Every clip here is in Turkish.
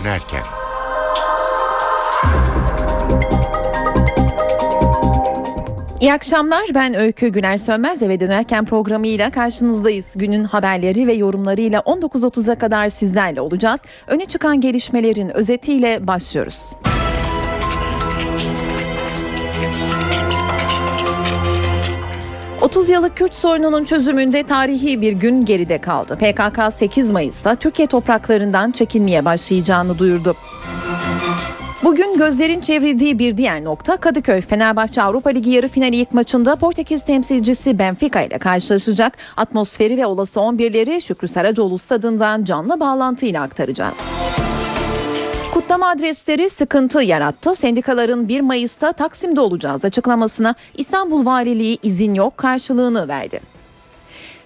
dönerken. İyi akşamlar ben Öykü Güner Sönmez eve dönerken programıyla karşınızdayız. Günün haberleri ve yorumlarıyla 19.30'a kadar sizlerle olacağız. Öne çıkan gelişmelerin özetiyle başlıyoruz. 30 yıllık Kürt sorununun çözümünde tarihi bir gün geride kaldı. PKK 8 Mayıs'ta Türkiye topraklarından çekilmeye başlayacağını duyurdu. Bugün gözlerin çevrildiği bir diğer nokta Kadıköy. Fenerbahçe Avrupa Ligi yarı finali ilk maçında Portekiz temsilcisi Benfica ile karşılaşacak. Atmosferi ve olası 11'leri Şükrü Saracoğlu stadından canlı bağlantıyla aktaracağız. Kutlama adresleri sıkıntı yarattı. Sendikaların 1 Mayıs'ta Taksim'de olacağız açıklamasına İstanbul Valiliği izin yok karşılığını verdi.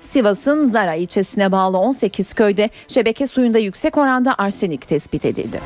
Sivas'ın Zara ilçesine bağlı 18 köyde şebeke suyunda yüksek oranda arsenik tespit edildi.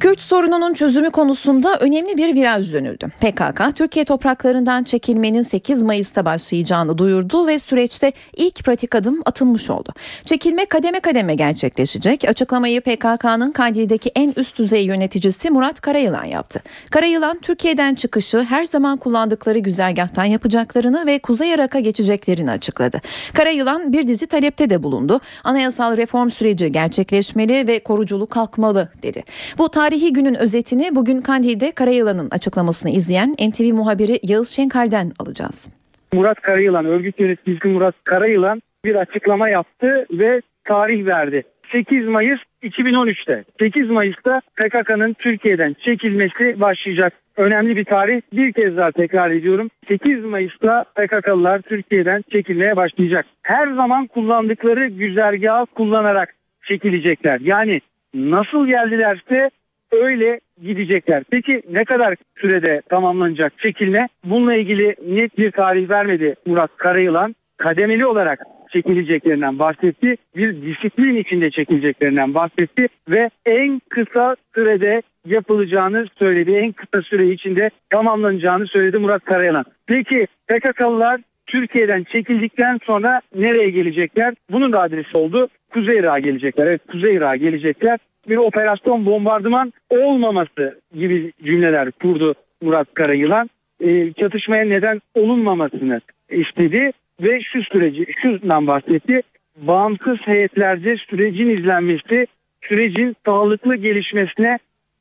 Kürt sorununun çözümü konusunda önemli bir viraj dönüldü. PKK, Türkiye topraklarından çekilmenin 8 Mayıs'ta başlayacağını duyurdu ve süreçte ilk pratik adım atılmış oldu. Çekilme kademe kademe gerçekleşecek. Açıklamayı PKK'nın Kandil'deki en üst düzey yöneticisi Murat Karayılan yaptı. Karayılan, Türkiye'den çıkışı her zaman kullandıkları güzergahtan yapacaklarını ve Kuzey Irak'a geçeceklerini açıkladı. Karayılan bir dizi talepte de bulundu. Anayasal reform süreci gerçekleşmeli ve koruculuk kalkmalı dedi. Bu tarih Tarihi günün özetini bugün Kandil'de Karayılan'ın açıklamasını izleyen NTV muhabiri Yağız Şenkal'den alacağız. Murat Karayılan, örgüt yöneticisi Murat Karayılan bir açıklama yaptı ve tarih verdi. 8 Mayıs 2013'te 8 Mayıs'ta PKK'nın Türkiye'den çekilmesi başlayacak. Önemli bir tarih. Bir kez daha tekrar ediyorum. 8 Mayıs'ta PKK'lılar Türkiye'den çekilmeye başlayacak. Her zaman kullandıkları güzergahı kullanarak çekilecekler. Yani nasıl geldilerse öyle gidecekler. Peki ne kadar sürede tamamlanacak çekilme? Bununla ilgili net bir tarih vermedi Murat Karayılan. Kademeli olarak çekileceklerinden bahsetti. Bir disiplin içinde çekileceklerinden bahsetti ve en kısa sürede yapılacağını söyledi. En kısa süre içinde tamamlanacağını söyledi Murat Karayalan. Peki PKK'lılar Türkiye'den çekildikten sonra nereye gelecekler? Bunun da adresi oldu. Kuzey Irak'a gelecekler. Evet Kuzey Irak'a gelecekler bir operasyon bombardıman olmaması gibi cümleler kurdu Murat Karayılan. E, çatışmaya neden olunmamasını istedi ve şu süreci şundan bahsetti. Bağımsız heyetlerce sürecin izlenmesi sürecin sağlıklı gelişmesine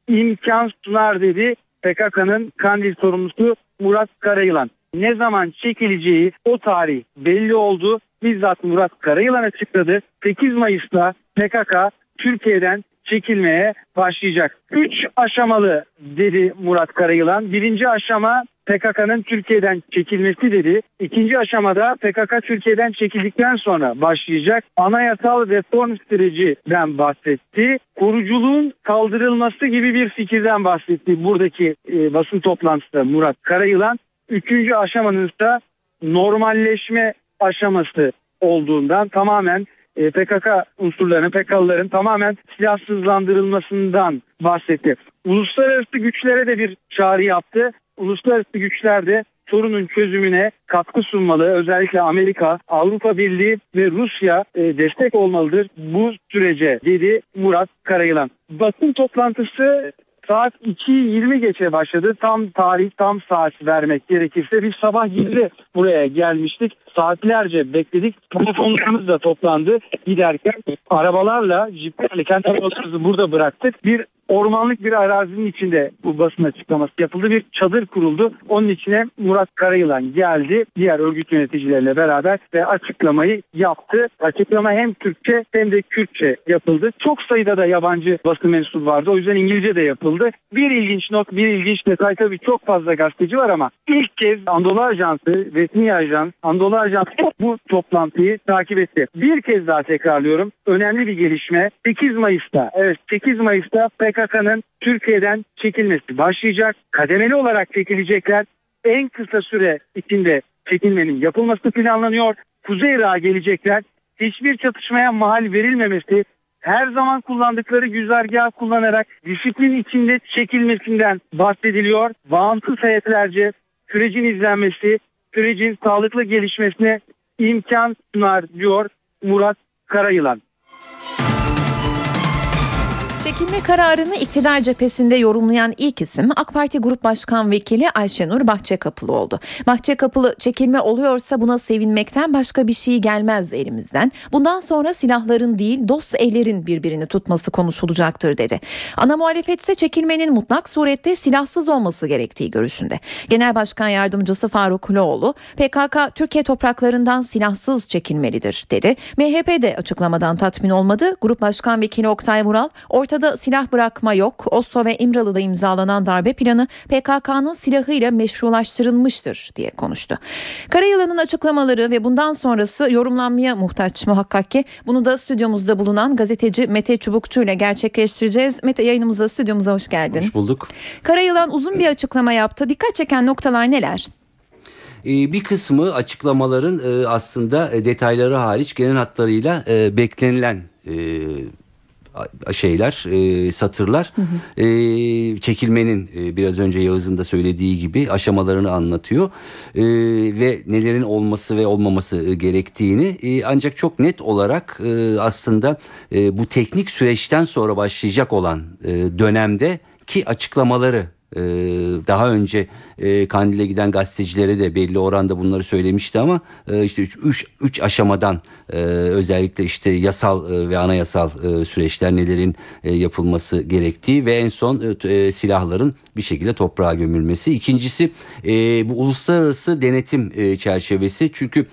imkan sunar dedi PKK'nın Kandil sorumlusu Murat Karayılan. Ne zaman çekileceği o tarih belli oldu. Bizzat Murat Karayılan açıkladı. 8 Mayıs'ta PKK Türkiye'den çekilmeye başlayacak. Üç aşamalı dedi Murat Karayılan. Birinci aşama PKK'nın Türkiye'den çekilmesi dedi. İkinci aşamada PKK Türkiye'den çekildikten sonra başlayacak anayasal reform sürecinden bahsetti. Kuruculuğun kaldırılması gibi bir fikirden bahsetti buradaki e, basın toplantısında Murat Karayılan. Üçüncü aşamanın ise normalleşme aşaması olduğundan tamamen PKK unsurlarının, PKK'lıların tamamen silahsızlandırılmasından bahsetti. Uluslararası güçlere de bir çağrı yaptı. Uluslararası güçler de sorunun çözümüne katkı sunmalı. Özellikle Amerika, Avrupa Birliği ve Rusya e, destek olmalıdır bu sürece dedi Murat Karayılan. Basın toplantısı Saat 2.20 geçe başladı. Tam tarih, tam saat vermek gerekirse biz sabah 7'de buraya gelmiştik. Saatlerce bekledik. Telefonlarımız da toplandı. Giderken arabalarla, jiplerle kendi arabalarımızı burada bıraktık. Bir ormanlık bir arazinin içinde bu basın açıklaması yapıldı. Bir çadır kuruldu. Onun içine Murat Karayılan geldi. Diğer örgüt yöneticileriyle beraber ve açıklamayı yaptı. Açıklama hem Türkçe hem de Kürtçe yapıldı. Çok sayıda da yabancı basın mensubu vardı. O yüzden İngilizce de yapıldı. Bir ilginç not, bir ilginç detay tabii çok fazla gazeteci var ama ilk kez Anadolu Ajansı, resmi ajans, Anadolu Ajansı bu toplantıyı takip etti. Bir kez daha tekrarlıyorum. Önemli bir gelişme. 8 Mayıs'ta, evet 8 Mayıs'ta PKK PKK'nın Türkiye'den çekilmesi başlayacak. Kademeli olarak çekilecekler. En kısa süre içinde çekilmenin yapılması planlanıyor. Kuzey Irak'a gelecekler. Hiçbir çatışmaya mahal verilmemesi, her zaman kullandıkları güzergah kullanarak disiplin içinde çekilmesinden bahsediliyor. Bağımsız heyetlerce sürecin izlenmesi, sürecin sağlıklı gelişmesine imkan sunar diyor Murat Karayılan. Çekilme kararını iktidar cephesinde yorumlayan ilk isim AK Parti Grup Başkan Vekili Ayşenur Bahçekapılı oldu. Bahçekapılı çekilme oluyorsa buna sevinmekten başka bir şey gelmez elimizden. Bundan sonra silahların değil dost ellerin birbirini tutması konuşulacaktır dedi. Ana muhalefet ise çekilmenin mutlak surette silahsız olması gerektiği görüşünde. Genel Başkan Yardımcısı Faruk Loğlu PKK Türkiye topraklarından silahsız çekilmelidir dedi. MHP de açıklamadan tatmin olmadı. Grup Başkan Vekili Oktay Vural ortada silah bırakma yok. Oslo ve İmralı'da imzalanan darbe planı PKK'nın silahıyla meşrulaştırılmıştır diye konuştu. Karayılan'ın açıklamaları ve bundan sonrası yorumlanmaya muhtaç muhakkak ki bunu da stüdyomuzda bulunan gazeteci Mete Çubukçu ile gerçekleştireceğiz. Mete yayınımıza stüdyomuza hoş geldin. Hoş bulduk. Karayılan uzun bir açıklama yaptı. Dikkat çeken noktalar neler? Ee, bir kısmı açıklamaların e, aslında e, detayları hariç genel hatlarıyla e, beklenilen şeyler, e, satırlar hı hı. E, çekilmenin e, biraz önce Yağız'ın da söylediği gibi aşamalarını anlatıyor e, ve nelerin olması ve olmaması e, gerektiğini e, ancak çok net olarak e, aslında e, bu teknik süreçten sonra başlayacak olan e, dönemde ki açıklamaları ee, daha önce e, Kandil'e giden gazetecilere de belli oranda bunları söylemişti ama e, işte 3 3 aşamadan e, özellikle işte yasal ve anayasal süreçler nelerin yapılması gerektiği ve en son silahların bir şekilde toprağa gömülmesi. İkincisi bu uluslararası denetim çerçevesi çünkü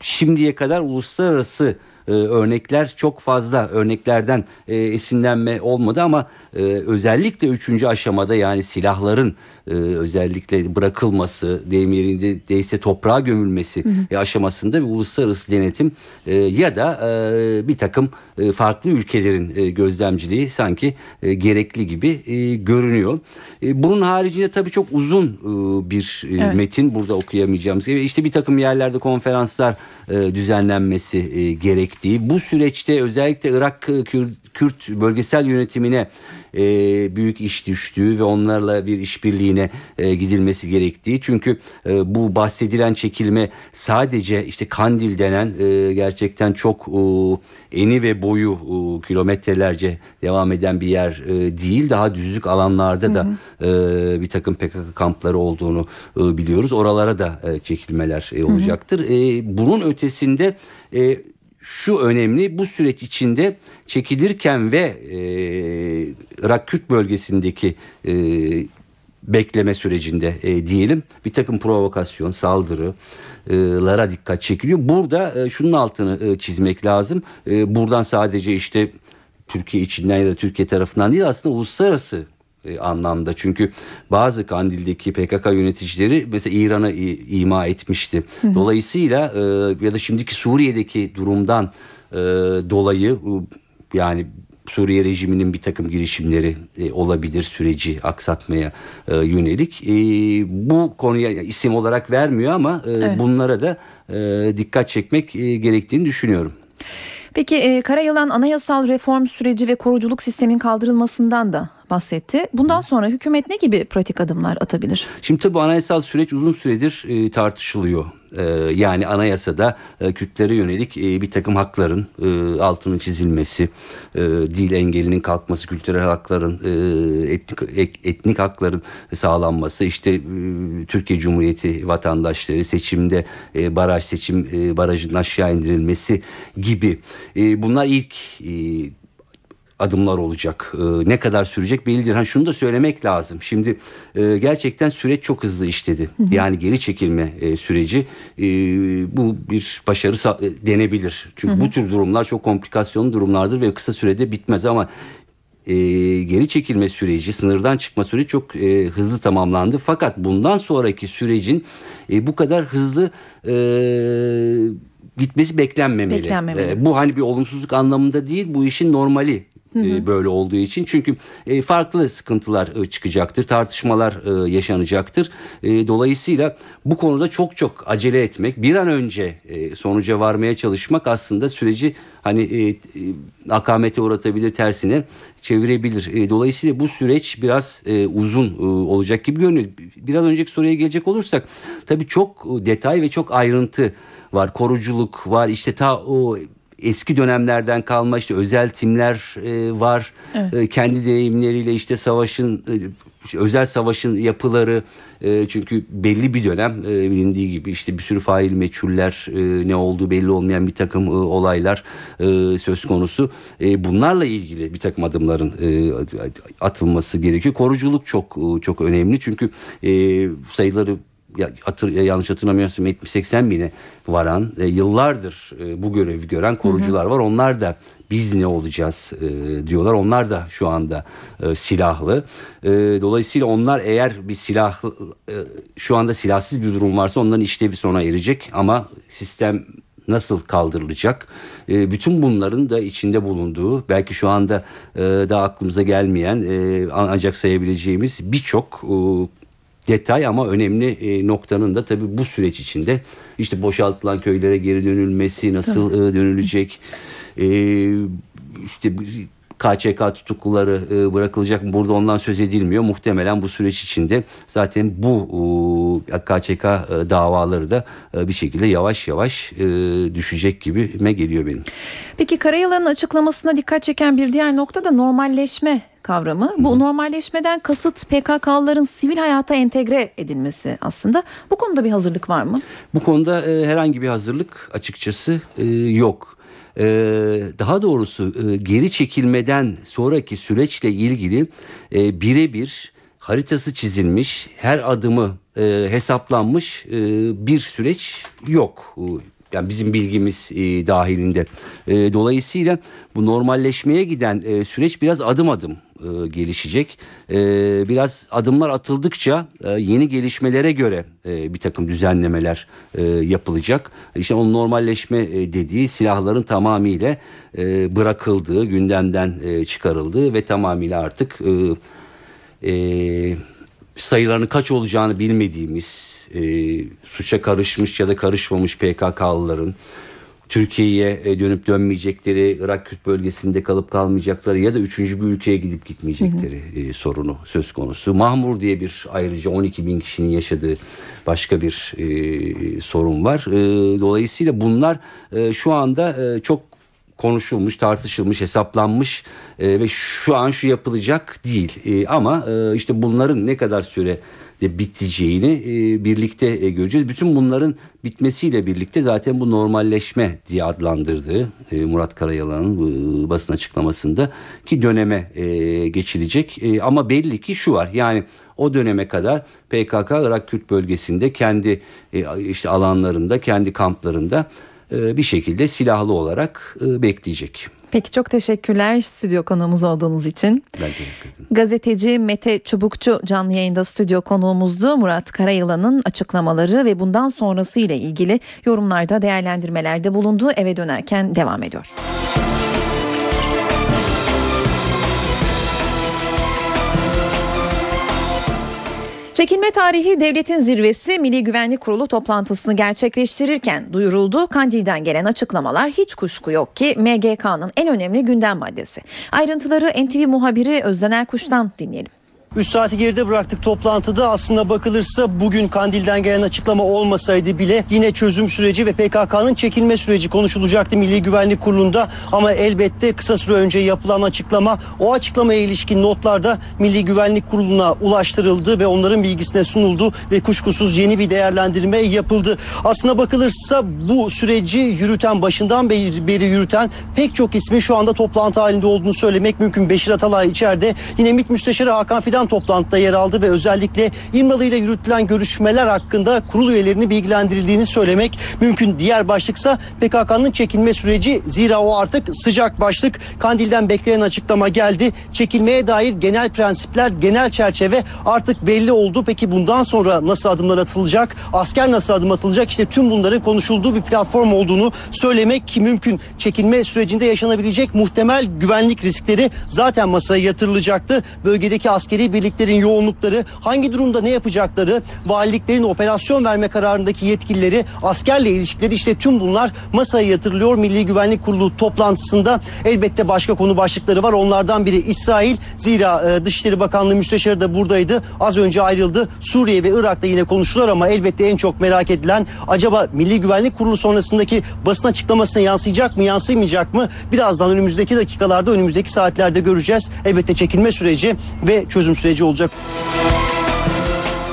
şimdiye kadar uluslararası e, örnekler çok fazla örneklerden e, esinlenme olmadı ama e, özellikle üçüncü aşamada yani silahların e, özellikle bırakılması deyim yerinde değilse toprağa gömülmesi hı hı. aşamasında bir uluslararası denetim e, ya da e, bir takım e, farklı ülkelerin e, gözlemciliği sanki e, gerekli gibi e, görünüyor. E, bunun haricinde tabii çok uzun e, bir e, evet. metin burada okuyamayacağımız gibi işte bir takım yerlerde konferanslar e, düzenlenmesi e, gerektiği bu süreçte özellikle Irak e, Kürt, Kürt bölgesel yönetimine e, büyük iş düştüğü ve onlarla bir işbirliğine e, gidilmesi gerektiği. Çünkü e, bu bahsedilen çekilme sadece işte Kandil denen e, gerçekten çok e, eni ve boyu e, kilometrelerce devam eden bir yer e, değil. Daha düzlük alanlarda da E, bir takım PKK kampları olduğunu e, biliyoruz. Oralara da e, çekilmeler e, olacaktır. Hı hı. E, bunun ötesinde e, şu önemli bu süreç içinde çekilirken ve e, Irak Kürt bölgesindeki e, bekleme sürecinde e, diyelim bir takım provokasyon, saldırılara dikkat çekiliyor. Burada e, şunun altını e, çizmek lazım. E, buradan sadece işte Türkiye içinden ya da Türkiye tarafından değil aslında uluslararası e, anlamda. Çünkü bazı Kandil'deki PKK yöneticileri mesela İran'a ima etmişti. Dolayısıyla e, ya da şimdiki Suriye'deki durumdan e, dolayı yani Suriye rejiminin bir takım girişimleri e, olabilir süreci aksatmaya e, yönelik. E, bu konuya isim olarak vermiyor ama e, evet. bunlara da e, dikkat çekmek e, gerektiğini düşünüyorum. Peki e, Karayılan anayasal reform süreci ve koruculuk sistemin kaldırılmasından da bahsetti. Bundan sonra hükümet ne gibi pratik adımlar atabilir? Şimdi tabii anayasal süreç uzun süredir e, tartışılıyor. E, yani anayasada e, Kürtlere yönelik e, bir takım hakların e, altının çizilmesi, e, dil engelinin kalkması, kültürel hakların, e, etnik, etnik hakların sağlanması, işte e, Türkiye Cumhuriyeti vatandaşları seçimde e, baraj seçim e, barajın aşağı indirilmesi gibi. E, bunlar ilk e, adımlar olacak. E, ne kadar sürecek belli değil. Ha şunu da söylemek lazım. Şimdi e, gerçekten süreç çok hızlı işledi. Hı hı. Yani geri çekilme e, süreci e, bu bir başarı denebilir. Çünkü hı hı. bu tür durumlar çok komplikasyonlu durumlardır ve kısa sürede bitmez ama e, geri çekilme süreci, sınırdan çıkma süreci çok e, hızlı tamamlandı. Fakat bundan sonraki sürecin e, bu kadar hızlı e, gitmesi beklenmemeli. beklenmemeli. E, bu hani bir olumsuzluk anlamında değil, bu işin normali e, böyle olduğu için. Çünkü e, farklı sıkıntılar e, çıkacaktır, tartışmalar e, yaşanacaktır. Dolayısıyla bu konuda çok çok acele etmek, bir an önce sonuca varmaya çalışmak aslında süreci hani e, akamete uğratabilir, tersine çevirebilir. Dolayısıyla bu süreç biraz uzun olacak gibi görünüyor. Biraz önceki soruya gelecek olursak tabii çok detay ve çok ayrıntı var. Koruculuk var, işte ta o eski dönemlerden kalma işte özel timler e, var. E, kendi deneyimleriyle işte savaşın e, özel savaşın yapıları e, çünkü belli bir dönem e, bilindiği gibi işte bir sürü fail meçhuller e, ne olduğu belli olmayan bir takım e, olaylar e, söz konusu. E, bunlarla ilgili bir takım adımların e, atılması gerekiyor. Koruculuk çok e, çok önemli çünkü e, sayıları ya, hatır, ya yanlış hatırlamıyorsam 70-80 bine varan e, yıllardır e, bu görevi gören korucular var. Onlar da biz ne olacağız e, diyorlar. Onlar da şu anda e, silahlı. E, dolayısıyla onlar eğer bir silah e, şu anda silahsız bir durum varsa onların işlevi sona erecek ama sistem nasıl kaldırılacak? E, bütün bunların da içinde bulunduğu belki şu anda e, daha aklımıza gelmeyen e, ancak sayabileceğimiz birçok e, detay ama önemli e, noktanın da tabii bu süreç içinde işte boşaltılan köylere geri dönülmesi nasıl e, dönülecek e, işte KÇK tutukluları e, bırakılacak mı? Burada ondan söz edilmiyor. Muhtemelen bu süreç içinde zaten bu e, KÇK e, davaları da e, bir şekilde yavaş yavaş e, düşecek gibime geliyor benim. Peki Karayılan'ın açıklamasına dikkat çeken bir diğer nokta da normalleşme kavramı. Bu normalleşmeden kasıt PKK'lıların sivil hayata entegre edilmesi aslında. Bu konuda bir hazırlık var mı? Bu konuda e, herhangi bir hazırlık açıkçası e, yok. E, daha doğrusu e, geri çekilmeden sonraki süreçle ilgili e, birebir haritası çizilmiş, her adımı e, hesaplanmış bir süreç yok. Yani bizim bilgimiz e, dahilinde. E, dolayısıyla bu normalleşmeye giden e, süreç biraz adım adım e, gelişecek. E, biraz adımlar atıldıkça e, yeni gelişmelere göre e, bir takım düzenlemeler e, yapılacak. İşte o normalleşme e, dediği silahların tamamıyla e, bırakıldığı, gündemden e, çıkarıldığı ve tamamıyla artık e, e, sayılarının kaç olacağını bilmediğimiz e, suça karışmış ya da karışmamış PKK'lıların Türkiye'ye e, dönüp dönmeyecekleri, Irak Kürt bölgesinde kalıp kalmayacakları ya da üçüncü bir ülkeye gidip gitmeyecekleri e, sorunu söz konusu. Mahmur diye bir ayrıca 12 bin kişinin yaşadığı başka bir e, sorun var. E, dolayısıyla bunlar e, şu anda e, çok konuşulmuş, tartışılmış, hesaplanmış e, ve şu an şu yapılacak değil. E, ama e, işte bunların ne kadar süre de biteceğini e, birlikte e, göreceğiz. Bütün bunların bitmesiyle birlikte zaten bu normalleşme diye adlandırdığı e, Murat Karayalan'ın basın açıklamasında ki döneme geçilecek. Ama belli ki şu var yani o döneme kadar PKK Irak Kürt bölgesinde kendi işte alanlarında, kendi kamplarında bir şekilde silahlı olarak bekleyecek. Peki çok teşekkürler stüdyo konuğumuz olduğunuz için. Ben teşekkür ederim. Gazeteci Mete Çubukçu canlı yayında stüdyo konuğumuzdu. Murat Karayılan'ın açıklamaları ve bundan sonrası ile ilgili yorumlarda değerlendirmelerde bulunduğu eve dönerken devam ediyor. Çekilme tarihi devletin zirvesi Milli Güvenlik Kurulu toplantısını gerçekleştirirken duyuruldu. Kandil'den gelen açıklamalar hiç kuşku yok ki MGK'nın en önemli gündem maddesi. Ayrıntıları NTV muhabiri Özden Erkuş'tan dinleyelim. 3 saati geride bıraktık toplantıda. Aslında bakılırsa bugün Kandil'den gelen açıklama olmasaydı bile yine çözüm süreci ve PKK'nın çekilme süreci konuşulacaktı Milli Güvenlik Kurulu'nda. Ama elbette kısa süre önce yapılan açıklama o açıklamaya ilişkin notlarda Milli Güvenlik Kurulu'na ulaştırıldı ve onların bilgisine sunuldu ve kuşkusuz yeni bir değerlendirme yapıldı. Aslında bakılırsa bu süreci yürüten başından beri, beri yürüten pek çok ismin şu anda toplantı halinde olduğunu söylemek mümkün. Beşir Atalay içeride. Yine MİT Müsteşarı Hakan Fidan açıklayan toplantıda yer aldı ve özellikle İmralı ile yürütülen görüşmeler hakkında kurul üyelerini bilgilendirildiğini söylemek mümkün. Diğer başlıksa PKK'nın çekilme süreci zira o artık sıcak başlık. Kandil'den beklenen açıklama geldi. Çekilmeye dair genel prensipler, genel çerçeve artık belli oldu. Peki bundan sonra nasıl adımlar atılacak? Asker nasıl adım atılacak? İşte tüm bunların konuşulduğu bir platform olduğunu söylemek mümkün. Çekilme sürecinde yaşanabilecek muhtemel güvenlik riskleri zaten masaya yatırılacaktı. Bölgedeki askeri birliklerin yoğunlukları, hangi durumda ne yapacakları, valiliklerin operasyon verme kararındaki yetkilileri, askerle ilişkileri işte tüm bunlar masaya yatırılıyor. Milli Güvenlik Kurulu toplantısında elbette başka konu başlıkları var. Onlardan biri İsrail. Zira e, Dışişleri Bakanlığı Müsteşarı da buradaydı. Az önce ayrıldı. Suriye ve Irak'ta yine konuştular ama elbette en çok merak edilen acaba Milli Güvenlik Kurulu sonrasındaki basın açıklamasına yansıyacak mı yansımayacak mı? Birazdan önümüzdeki dakikalarda önümüzdeki saatlerde göreceğiz. Elbette çekilme süreci ve çözüm süreci olacak.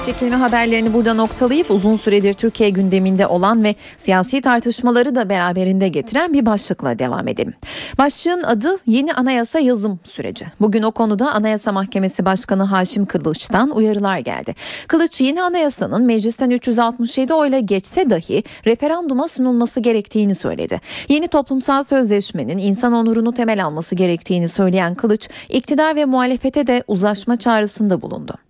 Çekilme haberlerini burada noktalayıp uzun süredir Türkiye gündeminde olan ve siyasi tartışmaları da beraberinde getiren bir başlıkla devam edelim. Başlığın adı yeni anayasa yazım süreci. Bugün o konuda Anayasa Mahkemesi Başkanı Haşim Kılıç'tan uyarılar geldi. Kılıç yeni anayasanın meclisten 367 oyla geçse dahi referanduma sunulması gerektiğini söyledi. Yeni toplumsal sözleşmenin insan onurunu temel alması gerektiğini söyleyen Kılıç, iktidar ve muhalefete de uzlaşma çağrısında bulundu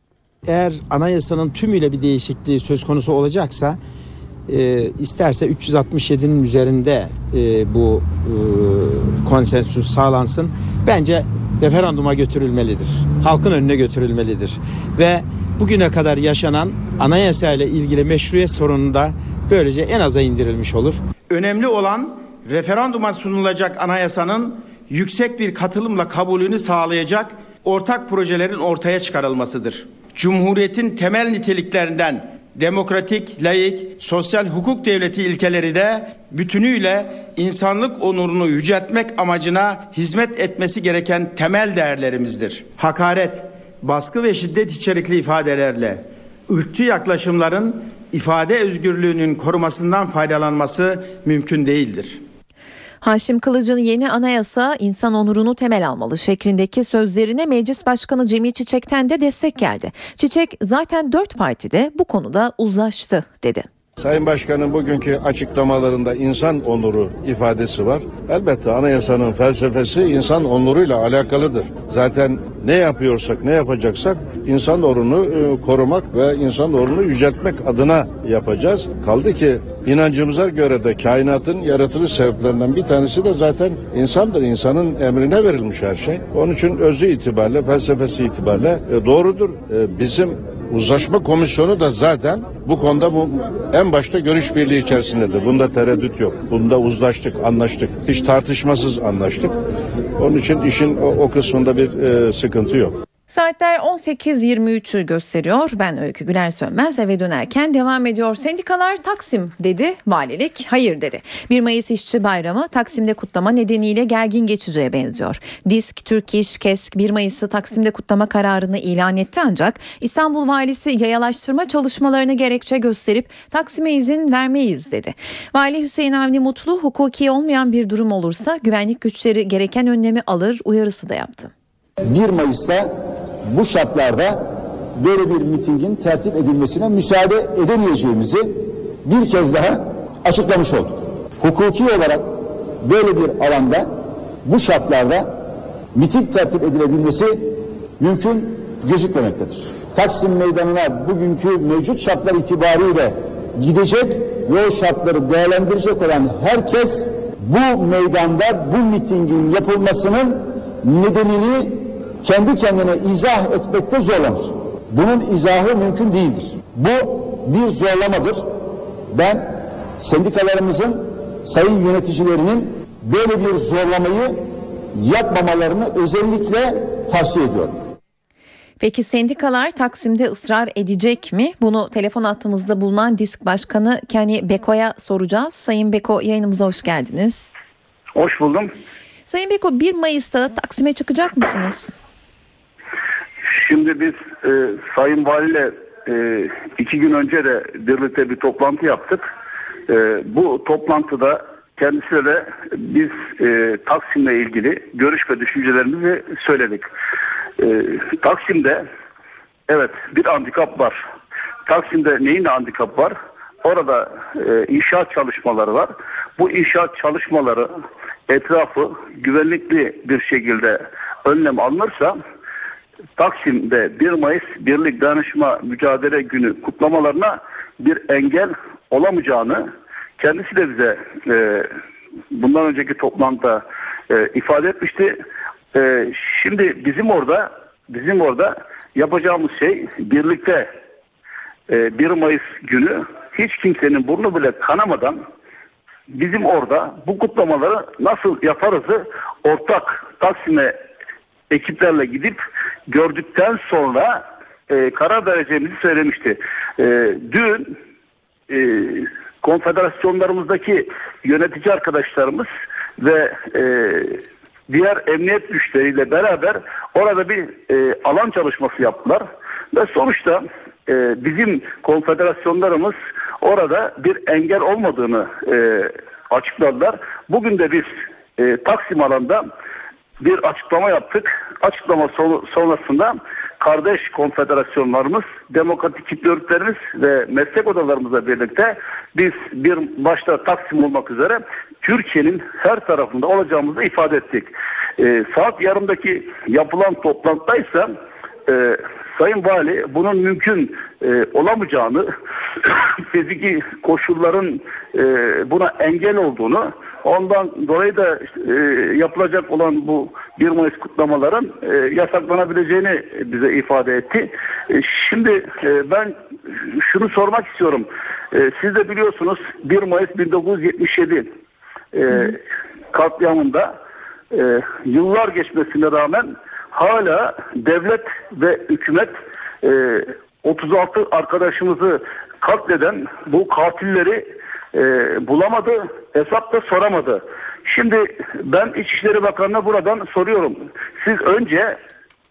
eğer anayasanın tümüyle bir değişikliği söz konusu olacaksa e, isterse 367'nin üzerinde e, bu e, konsensüs sağlansın. Bence referanduma götürülmelidir. Halkın önüne götürülmelidir. Ve bugüne kadar yaşanan anayasa ile ilgili meşruiyet sorunu da böylece en aza indirilmiş olur. Önemli olan referanduma sunulacak anayasanın yüksek bir katılımla kabulünü sağlayacak ortak projelerin ortaya çıkarılmasıdır. Cumhuriyetin temel niteliklerinden demokratik, layık, sosyal hukuk devleti ilkeleri de bütünüyle insanlık onurunu yüceltmek amacına hizmet etmesi gereken temel değerlerimizdir. Hakaret, baskı ve şiddet içerikli ifadelerle ırkçı yaklaşımların ifade özgürlüğünün korumasından faydalanması mümkün değildir. Haşim Kılıç'ın yeni anayasa insan onurunu temel almalı şeklindeki sözlerine Meclis Başkanı Cemil Çiçek'ten de destek geldi. Çiçek zaten dört partide bu konuda uzlaştı dedi. Sayın Başkan'ın bugünkü açıklamalarında insan onuru ifadesi var. Elbette anayasanın felsefesi insan onuruyla alakalıdır. Zaten ne yapıyorsak, ne yapacaksak insan onurunu e, korumak ve insan onurunu yüceltmek adına yapacağız. Kaldı ki inancımıza göre de kainatın yaratılış sebeplerinden bir tanesi de zaten insandır. İnsanın emrine verilmiş her şey. Onun için özü itibariyle, felsefesi itibariyle e, doğrudur. E, bizim Uzlaşma komisyonu da zaten bu konuda bu en başta görüş birliği içerisindedir. Bunda tereddüt yok. Bunda uzlaştık, anlaştık. Hiç tartışmasız anlaştık. Onun için işin o, o kısmında bir e, sıkıntı yok. Saatler 18.23'ü gösteriyor. Ben Öykü Güler Sönmez eve dönerken devam ediyor. Sendikalar Taksim dedi, valilik hayır dedi. 1 Mayıs İşçi Bayramı Taksim'de kutlama nedeniyle gergin geçeceğe benziyor. Disk, Türk İş, KESK 1 Mayıs'ı Taksim'de kutlama kararını ilan etti ancak İstanbul Valisi yayalaştırma çalışmalarını gerekçe gösterip Taksim'e izin vermeyiz dedi. Vali Hüseyin Avni Mutlu hukuki olmayan bir durum olursa güvenlik güçleri gereken önlemi alır uyarısı da yaptı. 1 Mayıs'ta bu şartlarda böyle bir mitingin tertip edilmesine müsaade edemeyeceğimizi bir kez daha açıklamış olduk. Hukuki olarak böyle bir alanda bu şartlarda miting tertip edilebilmesi mümkün gözükmemektedir. Taksim Meydanı'na bugünkü mevcut şartlar itibariyle gidecek ve o şartları değerlendirecek olan herkes bu meydanda bu mitingin yapılmasının nedenini kendi kendine izah etmekte zorlanır. Bunun izahı mümkün değildir. Bu bir zorlamadır. Ben sendikalarımızın sayın yöneticilerinin böyle bir zorlamayı yapmamalarını özellikle tavsiye ediyorum. Peki sendikalar Taksim'de ısrar edecek mi? Bunu telefon attığımızda bulunan Disk Başkanı Kani Beko'ya soracağız. Sayın Beko yayınımıza hoş geldiniz. Hoş buldum. Sayın Beko 1 Mayıs'ta Taksim'e çıkacak mısınız? Şimdi biz e, Sayın Vali'yle e, iki gün önce de birlikte bir toplantı yaptık. E, bu toplantıda kendisiyle de biz e, Taksim'le ilgili görüş ve düşüncelerimizi söyledik. E, Taksim'de evet bir handikap var. Taksim'de neyin handikap var? Orada e, inşaat çalışmaları var. Bu inşaat çalışmaları etrafı güvenlikli bir şekilde önlem alınırsa Taksim'de 1 Mayıs Birlik Danışma Mücadele Günü kutlamalarına bir engel olamayacağını kendisi de bize e, bundan önceki toplantıda e, ifade etmişti. E, şimdi bizim orada bizim orada yapacağımız şey birlikte e, 1 Mayıs günü hiç kimsenin burnu bile kanamadan bizim orada bu kutlamaları nasıl yaparızı ortak Taksim'e ekiplerle gidip gördükten sonra e, karar vereceğimizi söylemişti. E, dün e, konfederasyonlarımızdaki yönetici arkadaşlarımız ve e, diğer emniyet güçleriyle beraber orada bir e, alan çalışması yaptılar. Ve sonuçta e, bizim konfederasyonlarımız orada bir engel olmadığını e, açıkladılar. Bugün de biz e, Taksim alanda bir açıklama yaptık. Açıklama son- sonrasında kardeş konfederasyonlarımız, demokratik kitle örgütlerimiz ve meslek odalarımızla birlikte biz bir başta Taksim olmak üzere Türkiye'nin her tarafında olacağımızı ifade ettik. Ee, saat yarımdaki yapılan toplantıda ise e, Sayın Vali bunun mümkün e, olamayacağını, fiziki koşulların e, buna engel olduğunu, ondan dolayı da e, yapılacak olan bu 1 Mayıs kutlamaların e, yasaklanabileceğini bize ifade etti. E, şimdi e, ben şunu sormak istiyorum. E, siz de biliyorsunuz 1 Mayıs 1977 e, katliamında e, yıllar geçmesine rağmen hala devlet ve hükümet e, 36 arkadaşımızı katleden bu katilleri e, bulamadı, hesap da soramadı. Şimdi ben İçişleri Bakanı'na buradan soruyorum. Siz önce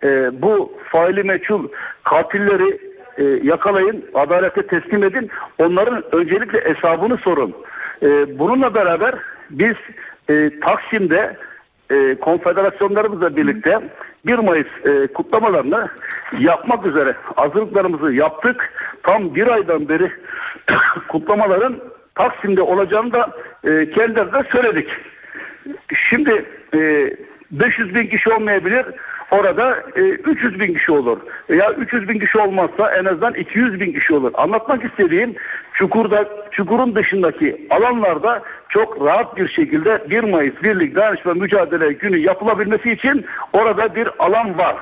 e, bu faili meçhul katilleri e, yakalayın, adalete teslim edin. Onların öncelikle hesabını sorun. E, bununla beraber biz e, Taksim'de e, konfederasyonlarımızla birlikte 1 Mayıs e, kutlamalarını yapmak üzere hazırlıklarımızı yaptık. Tam bir aydan beri kutlamaların Taksim'de olacağını da e, kendilerine söyledik. Şimdi e, 500 bin kişi olmayabilir. Orada e, 300 bin kişi olur. Ya 300 bin kişi olmazsa en azından 200 bin kişi olur. Anlatmak istediğim çukurda, çukurun dışındaki alanlarda çok rahat bir şekilde 1 Mayıs Birlik Dayanışma Mücadele Günü yapılabilmesi için orada bir alan var.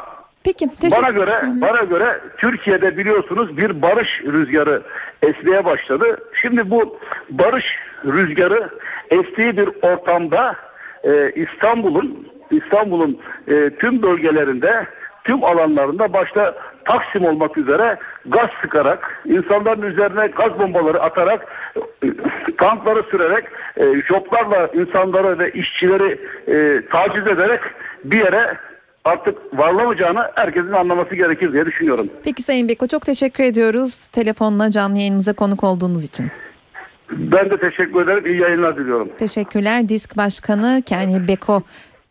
Peki teşekkür Bana göre bana göre Türkiye'de biliyorsunuz bir barış rüzgarı esmeye başladı. Şimdi bu barış rüzgarı estiği bir ortamda e, İstanbul'un İstanbul'un e, tüm bölgelerinde tüm alanlarında başta Taksim olmak üzere gaz sıkarak, insanların üzerine gaz bombaları atarak, e, tankları sürerek, e, joplarla insanları ve işçileri e, taciz ederek bir yere artık varlamayacağını herkesin anlaması gerekir diye düşünüyorum. Peki Sayın Beko çok teşekkür ediyoruz telefonla canlı yayınımıza konuk olduğunuz için. Ben de teşekkür ederim. İyi yayınlar diliyorum. Teşekkürler. Disk Başkanı Kenny Beko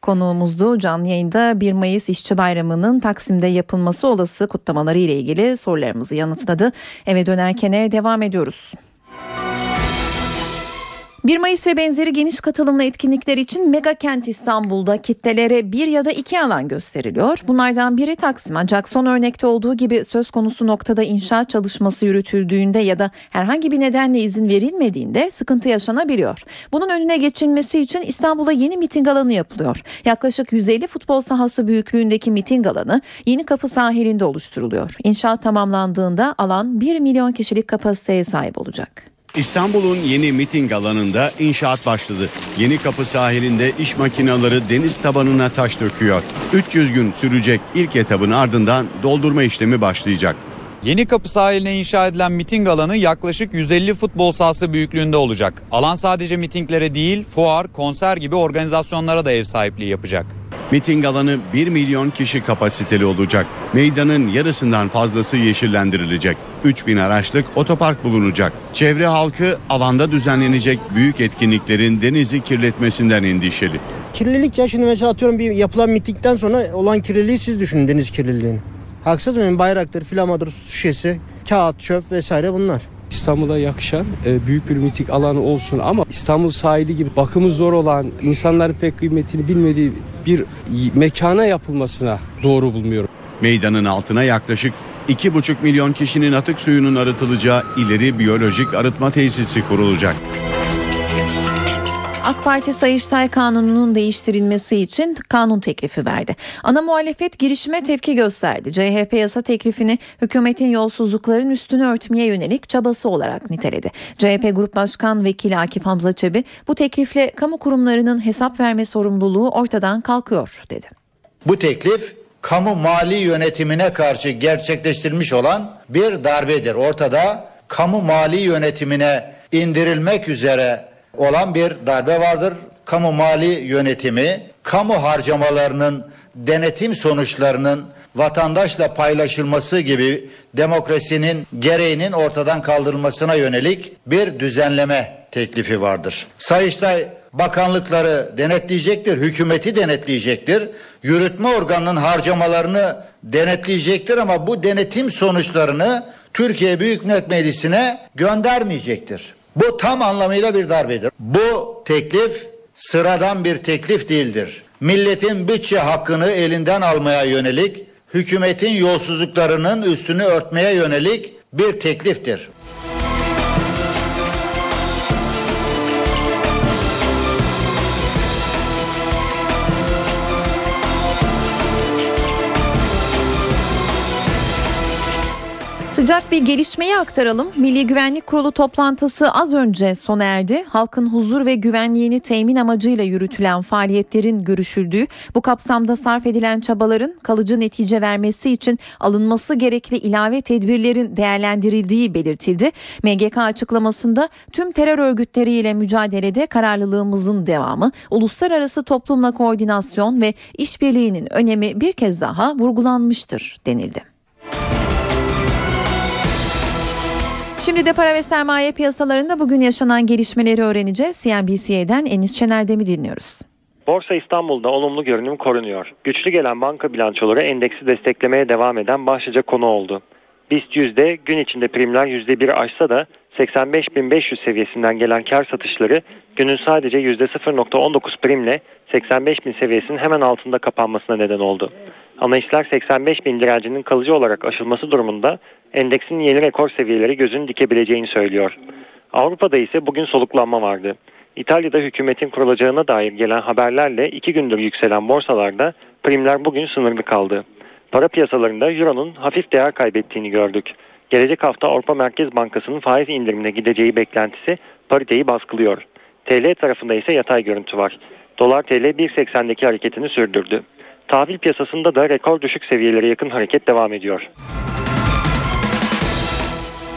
konuğumuzdu. Canlı yayında 1 Mayıs İşçi Bayramı'nın Taksim'de yapılması olası kutlamaları ile ilgili sorularımızı yanıtladı. Eve dönerkene devam ediyoruz. 1 Mayıs ve benzeri geniş katılımlı etkinlikler için Mega Kent İstanbul'da kitlelere bir ya da iki alan gösteriliyor. Bunlardan biri Taksim ancak son örnekte olduğu gibi söz konusu noktada inşaat çalışması yürütüldüğünde ya da herhangi bir nedenle izin verilmediğinde sıkıntı yaşanabiliyor. Bunun önüne geçilmesi için İstanbul'da yeni miting alanı yapılıyor. Yaklaşık 150 futbol sahası büyüklüğündeki miting alanı Yeni Kapı sahilinde oluşturuluyor. İnşaat tamamlandığında alan 1 milyon kişilik kapasiteye sahip olacak. İstanbul'un yeni miting alanında inşaat başladı. Yeni kapı sahilinde iş makineleri deniz tabanına taş döküyor. 300 gün sürecek ilk etabın ardından doldurma işlemi başlayacak. Yeni Kapı sahiline inşa edilen miting alanı yaklaşık 150 futbol sahası büyüklüğünde olacak. Alan sadece mitinglere değil, fuar, konser gibi organizasyonlara da ev sahipliği yapacak. Miting alanı 1 milyon kişi kapasiteli olacak. Meydanın yarısından fazlası yeşillendirilecek. 3000 araçlık otopark bulunacak. Çevre halkı alanda düzenlenecek büyük etkinliklerin denizi kirletmesinden endişeli. Kirlilik ya şimdi mesela atıyorum bir yapılan mitingden sonra olan kirliliği siz düşünün deniz kirliliğini. Haksız mıyım? Bayraktır, flamadır, su şişesi, kağıt, çöp vesaire bunlar. İstanbul'a yakışan e, büyük bir mitik alanı olsun ama İstanbul sahili gibi bakımı zor olan, insanların pek kıymetini bilmediği bir mekana yapılmasına doğru bulmuyorum. Meydanın altına yaklaşık 2,5 milyon kişinin atık suyunun arıtılacağı ileri biyolojik arıtma tesisi kurulacak. AK Parti Sayıştay Kanunu'nun değiştirilmesi için kanun teklifi verdi. Ana muhalefet girişime tepki gösterdi. CHP yasa teklifini hükümetin yolsuzlukların üstünü örtmeye yönelik çabası olarak niteledi. CHP Grup Başkan Vekili Akif Hamza Çebi bu teklifle kamu kurumlarının hesap verme sorumluluğu ortadan kalkıyor dedi. Bu teklif kamu mali yönetimine karşı gerçekleştirilmiş olan bir darbedir. Ortada kamu mali yönetimine indirilmek üzere olan bir darbe vardır. Kamu mali yönetimi, kamu harcamalarının denetim sonuçlarının vatandaşla paylaşılması gibi demokrasinin gereğinin ortadan kaldırılmasına yönelik bir düzenleme teklifi vardır. Sayıştay bakanlıkları denetleyecektir, hükümeti denetleyecektir. Yürütme organının harcamalarını denetleyecektir ama bu denetim sonuçlarını Türkiye Büyük Millet Meclisi'ne göndermeyecektir. Bu tam anlamıyla bir darbedir. Bu teklif sıradan bir teklif değildir. Milletin bütçe hakkını elinden almaya yönelik, hükümetin yolsuzluklarının üstünü örtmeye yönelik bir tekliftir. Sıcak bir gelişmeyi aktaralım. Milli Güvenlik Kurulu toplantısı az önce sona erdi. Halkın huzur ve güvenliğini temin amacıyla yürütülen faaliyetlerin görüşüldüğü, bu kapsamda sarf edilen çabaların kalıcı netice vermesi için alınması gerekli ilave tedbirlerin değerlendirildiği belirtildi. MGK açıklamasında tüm terör örgütleriyle mücadelede kararlılığımızın devamı, uluslararası toplumla koordinasyon ve işbirliğinin önemi bir kez daha vurgulanmıştır denildi. Şimdi de para ve sermaye piyasalarında bugün yaşanan gelişmeleri öğreneceğiz. CNBC'den Enis Şener'de dinliyoruz? Borsa İstanbul'da olumlu görünüm korunuyor. Güçlü gelen banka bilançoları endeksi desteklemeye devam eden başlıca konu oldu. BIST yüzde gün içinde primler %1 aşsa da 85.500 seviyesinden gelen kar satışları günün sadece %0.19 primle 85.000 seviyesinin hemen altında kapanmasına neden oldu. Analistler 85 bin direncinin kalıcı olarak aşılması durumunda endeksin yeni rekor seviyeleri gözünü dikebileceğini söylüyor. Avrupa'da ise bugün soluklanma vardı. İtalya'da hükümetin kurulacağına dair gelen haberlerle iki gündür yükselen borsalarda primler bugün sınırlı kaldı. Para piyasalarında Euro'nun hafif değer kaybettiğini gördük. Gelecek hafta Avrupa Merkez Bankası'nın faiz indirimine gideceği beklentisi pariteyi baskılıyor. TL tarafında ise yatay görüntü var. Dolar TL 1.80'deki hareketini sürdürdü. Tahvil piyasasında da rekor düşük seviyelere yakın hareket devam ediyor.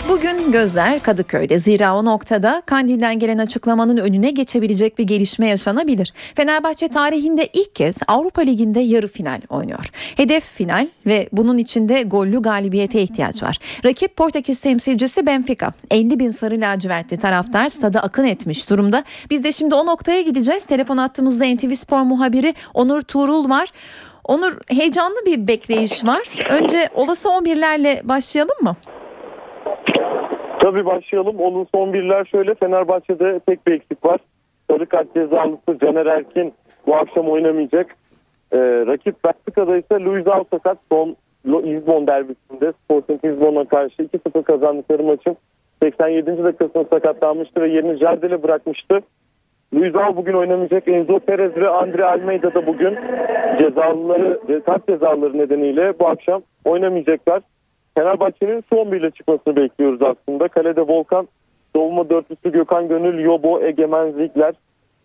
Bugün gözler Kadıköy'de. Zira o noktada Kandil'den gelen açıklamanın önüne geçebilecek bir gelişme yaşanabilir. Fenerbahçe tarihinde ilk kez Avrupa Ligi'nde yarı final oynuyor. Hedef final ve bunun içinde gollü galibiyete ihtiyaç var. Rakip Portekiz temsilcisi Benfica. 50 bin sarı lacivertli taraftar stada akın etmiş durumda. Biz de şimdi o noktaya gideceğiz. Telefon attığımızda NTV Spor muhabiri Onur Tuğrul var. Onur heyecanlı bir bekleyiş var. Önce olası 11'lerle başlayalım mı? Tabii başlayalım. Onun son birler şöyle. Fenerbahçe'de tek bir eksik var. Sarı kart cezalısı Caner Erkin bu akşam oynamayacak. Ee, rakip Benfica'da ise Luis Alsakat son Lisbon derbisinde Sporting Lisbon'a karşı 2-0 kazandıkları maçın 87. dakikasında sakatlanmıştı ve yerini Jardel'e bırakmıştı. Luis Al bugün oynamayacak. Enzo Perez ve Andre Almeida da bugün cezalıları, kart cezaları nedeniyle bu akşam oynamayacaklar. Fenerbahçe'nin son birle çıkmasını bekliyoruz aslında. Kalede Volkan, savunma dörtlüsü Gökhan Gönül, Yobo, Egemen Zikler.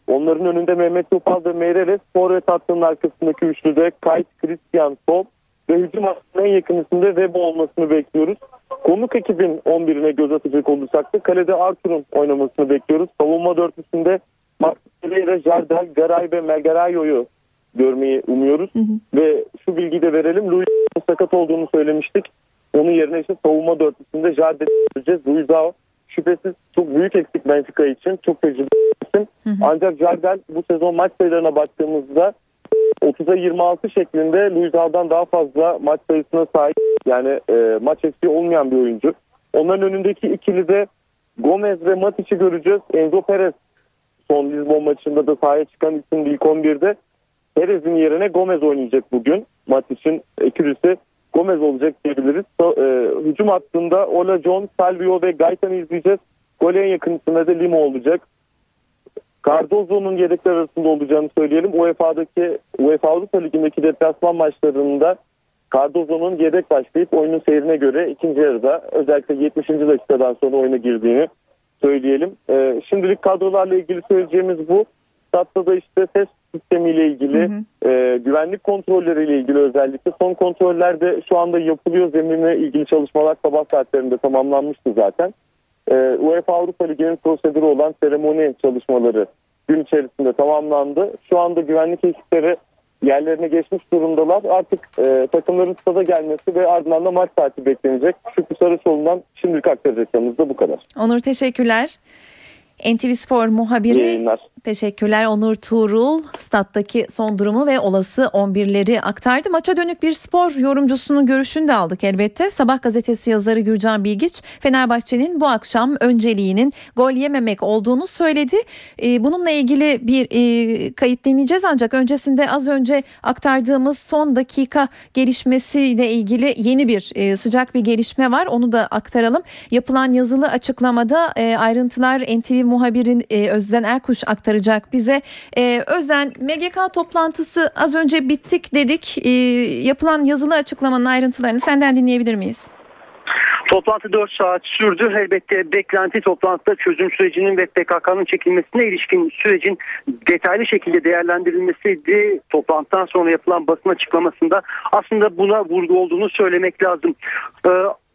Onların önünde Mehmet Topal ve Meireles. Forvet hattının arkasındaki üçlüde Kayt, Christian Sol ve hücum hattının en yakın isimde Web olmasını bekliyoruz. Konuk ekibin 11'ine göz atacak olursak da kalede Arthur'un oynamasını bekliyoruz. Savunma dörtlüsünde Max Pereira, Jardel, Garay ve Megarayo'yu görmeyi umuyoruz. Hı hı. Ve şu bilgiyi de verelim. Louis'un sakat olduğunu söylemiştik. Onun yerine işte savunma dörtlüsünde Jardel göreceğiz. Luizao şüphesiz çok büyük eksik Benfica için. Çok tecrübeli isim. Ancak Jardel bu sezon maç sayılarına baktığımızda 30'a 26 şeklinde Luis Haal'dan daha fazla maç sayısına sahip yani e, maç eksiği olmayan bir oyuncu. Onların önündeki ikili de Gomez ve Matic'i göreceğiz. Enzo Perez son Lisbon maçında da sahaya çıkan isim ilk 11'de. Perez'in yerine Gomez oynayacak bugün. Matic'in ikilisi Gomez olacak diyebiliriz. E, hücum hattında Ola John, Salvio ve Gaitan'ı izleyeceğiz. Gole en yakın isimde de Limo olacak. Cardozo'nun yedekler arasında olacağını söyleyelim. UEFA'daki UEFA Avrupa Ligi'ndeki deplasman maçlarında Cardozo'nun yedek başlayıp oyunun seyrine göre ikinci yarıda özellikle 70. dakikadan sonra oyuna girdiğini söyleyelim. Ee, şimdilik kadrolarla ilgili söyleyeceğimiz bu. Statta da işte ses sistemiyle ilgili, hı hı. E, güvenlik kontrolleriyle ilgili özellikle son kontrollerde şu anda yapılıyor. Zeminle ilgili çalışmalar sabah saatlerinde tamamlanmıştı zaten. E, UEFA Avrupa Ligi'nin prosedürü olan seremoni çalışmaları gün içerisinde tamamlandı. Şu anda güvenlik ekipleri yerlerine geçmiş durumdalar. Artık e, takımların stada gelmesi ve ardından da maç saati beklenecek. Şükrü Sarıçoğlu'ndan şimdilik aktaracaklarımız da bu kadar. Onur teşekkürler. NTV Spor muhabiri Yayınlar. Teşekkürler Onur Tuğrul. Stat'taki son durumu ve olası 11'leri aktardı. Maça dönük bir spor yorumcusunun görüşünü de aldık elbette. Sabah gazetesi yazarı Gürcan Bilgiç, Fenerbahçe'nin bu akşam önceliğinin gol yememek olduğunu söyledi. Ee, bununla ilgili bir e, kayıt dinleyeceğiz ancak öncesinde az önce aktardığımız son dakika gelişmesiyle ilgili yeni bir e, sıcak bir gelişme var. Onu da aktaralım. Yapılan yazılı açıklamada e, ayrıntılar NTV muhabirin Özden Erkuş aktaracak bize. Ee, Özden MGK toplantısı az önce bittik dedik. Ee, yapılan yazılı açıklamanın ayrıntılarını senden dinleyebilir miyiz? Toplantı 4 saat sürdü. Elbette beklenti toplantıda çözüm sürecinin ve PKK'nın çekilmesine ilişkin sürecin detaylı şekilde değerlendirilmesiydi. Toplantıdan sonra yapılan basın açıklamasında aslında buna vurgu olduğunu söylemek lazım. Ee,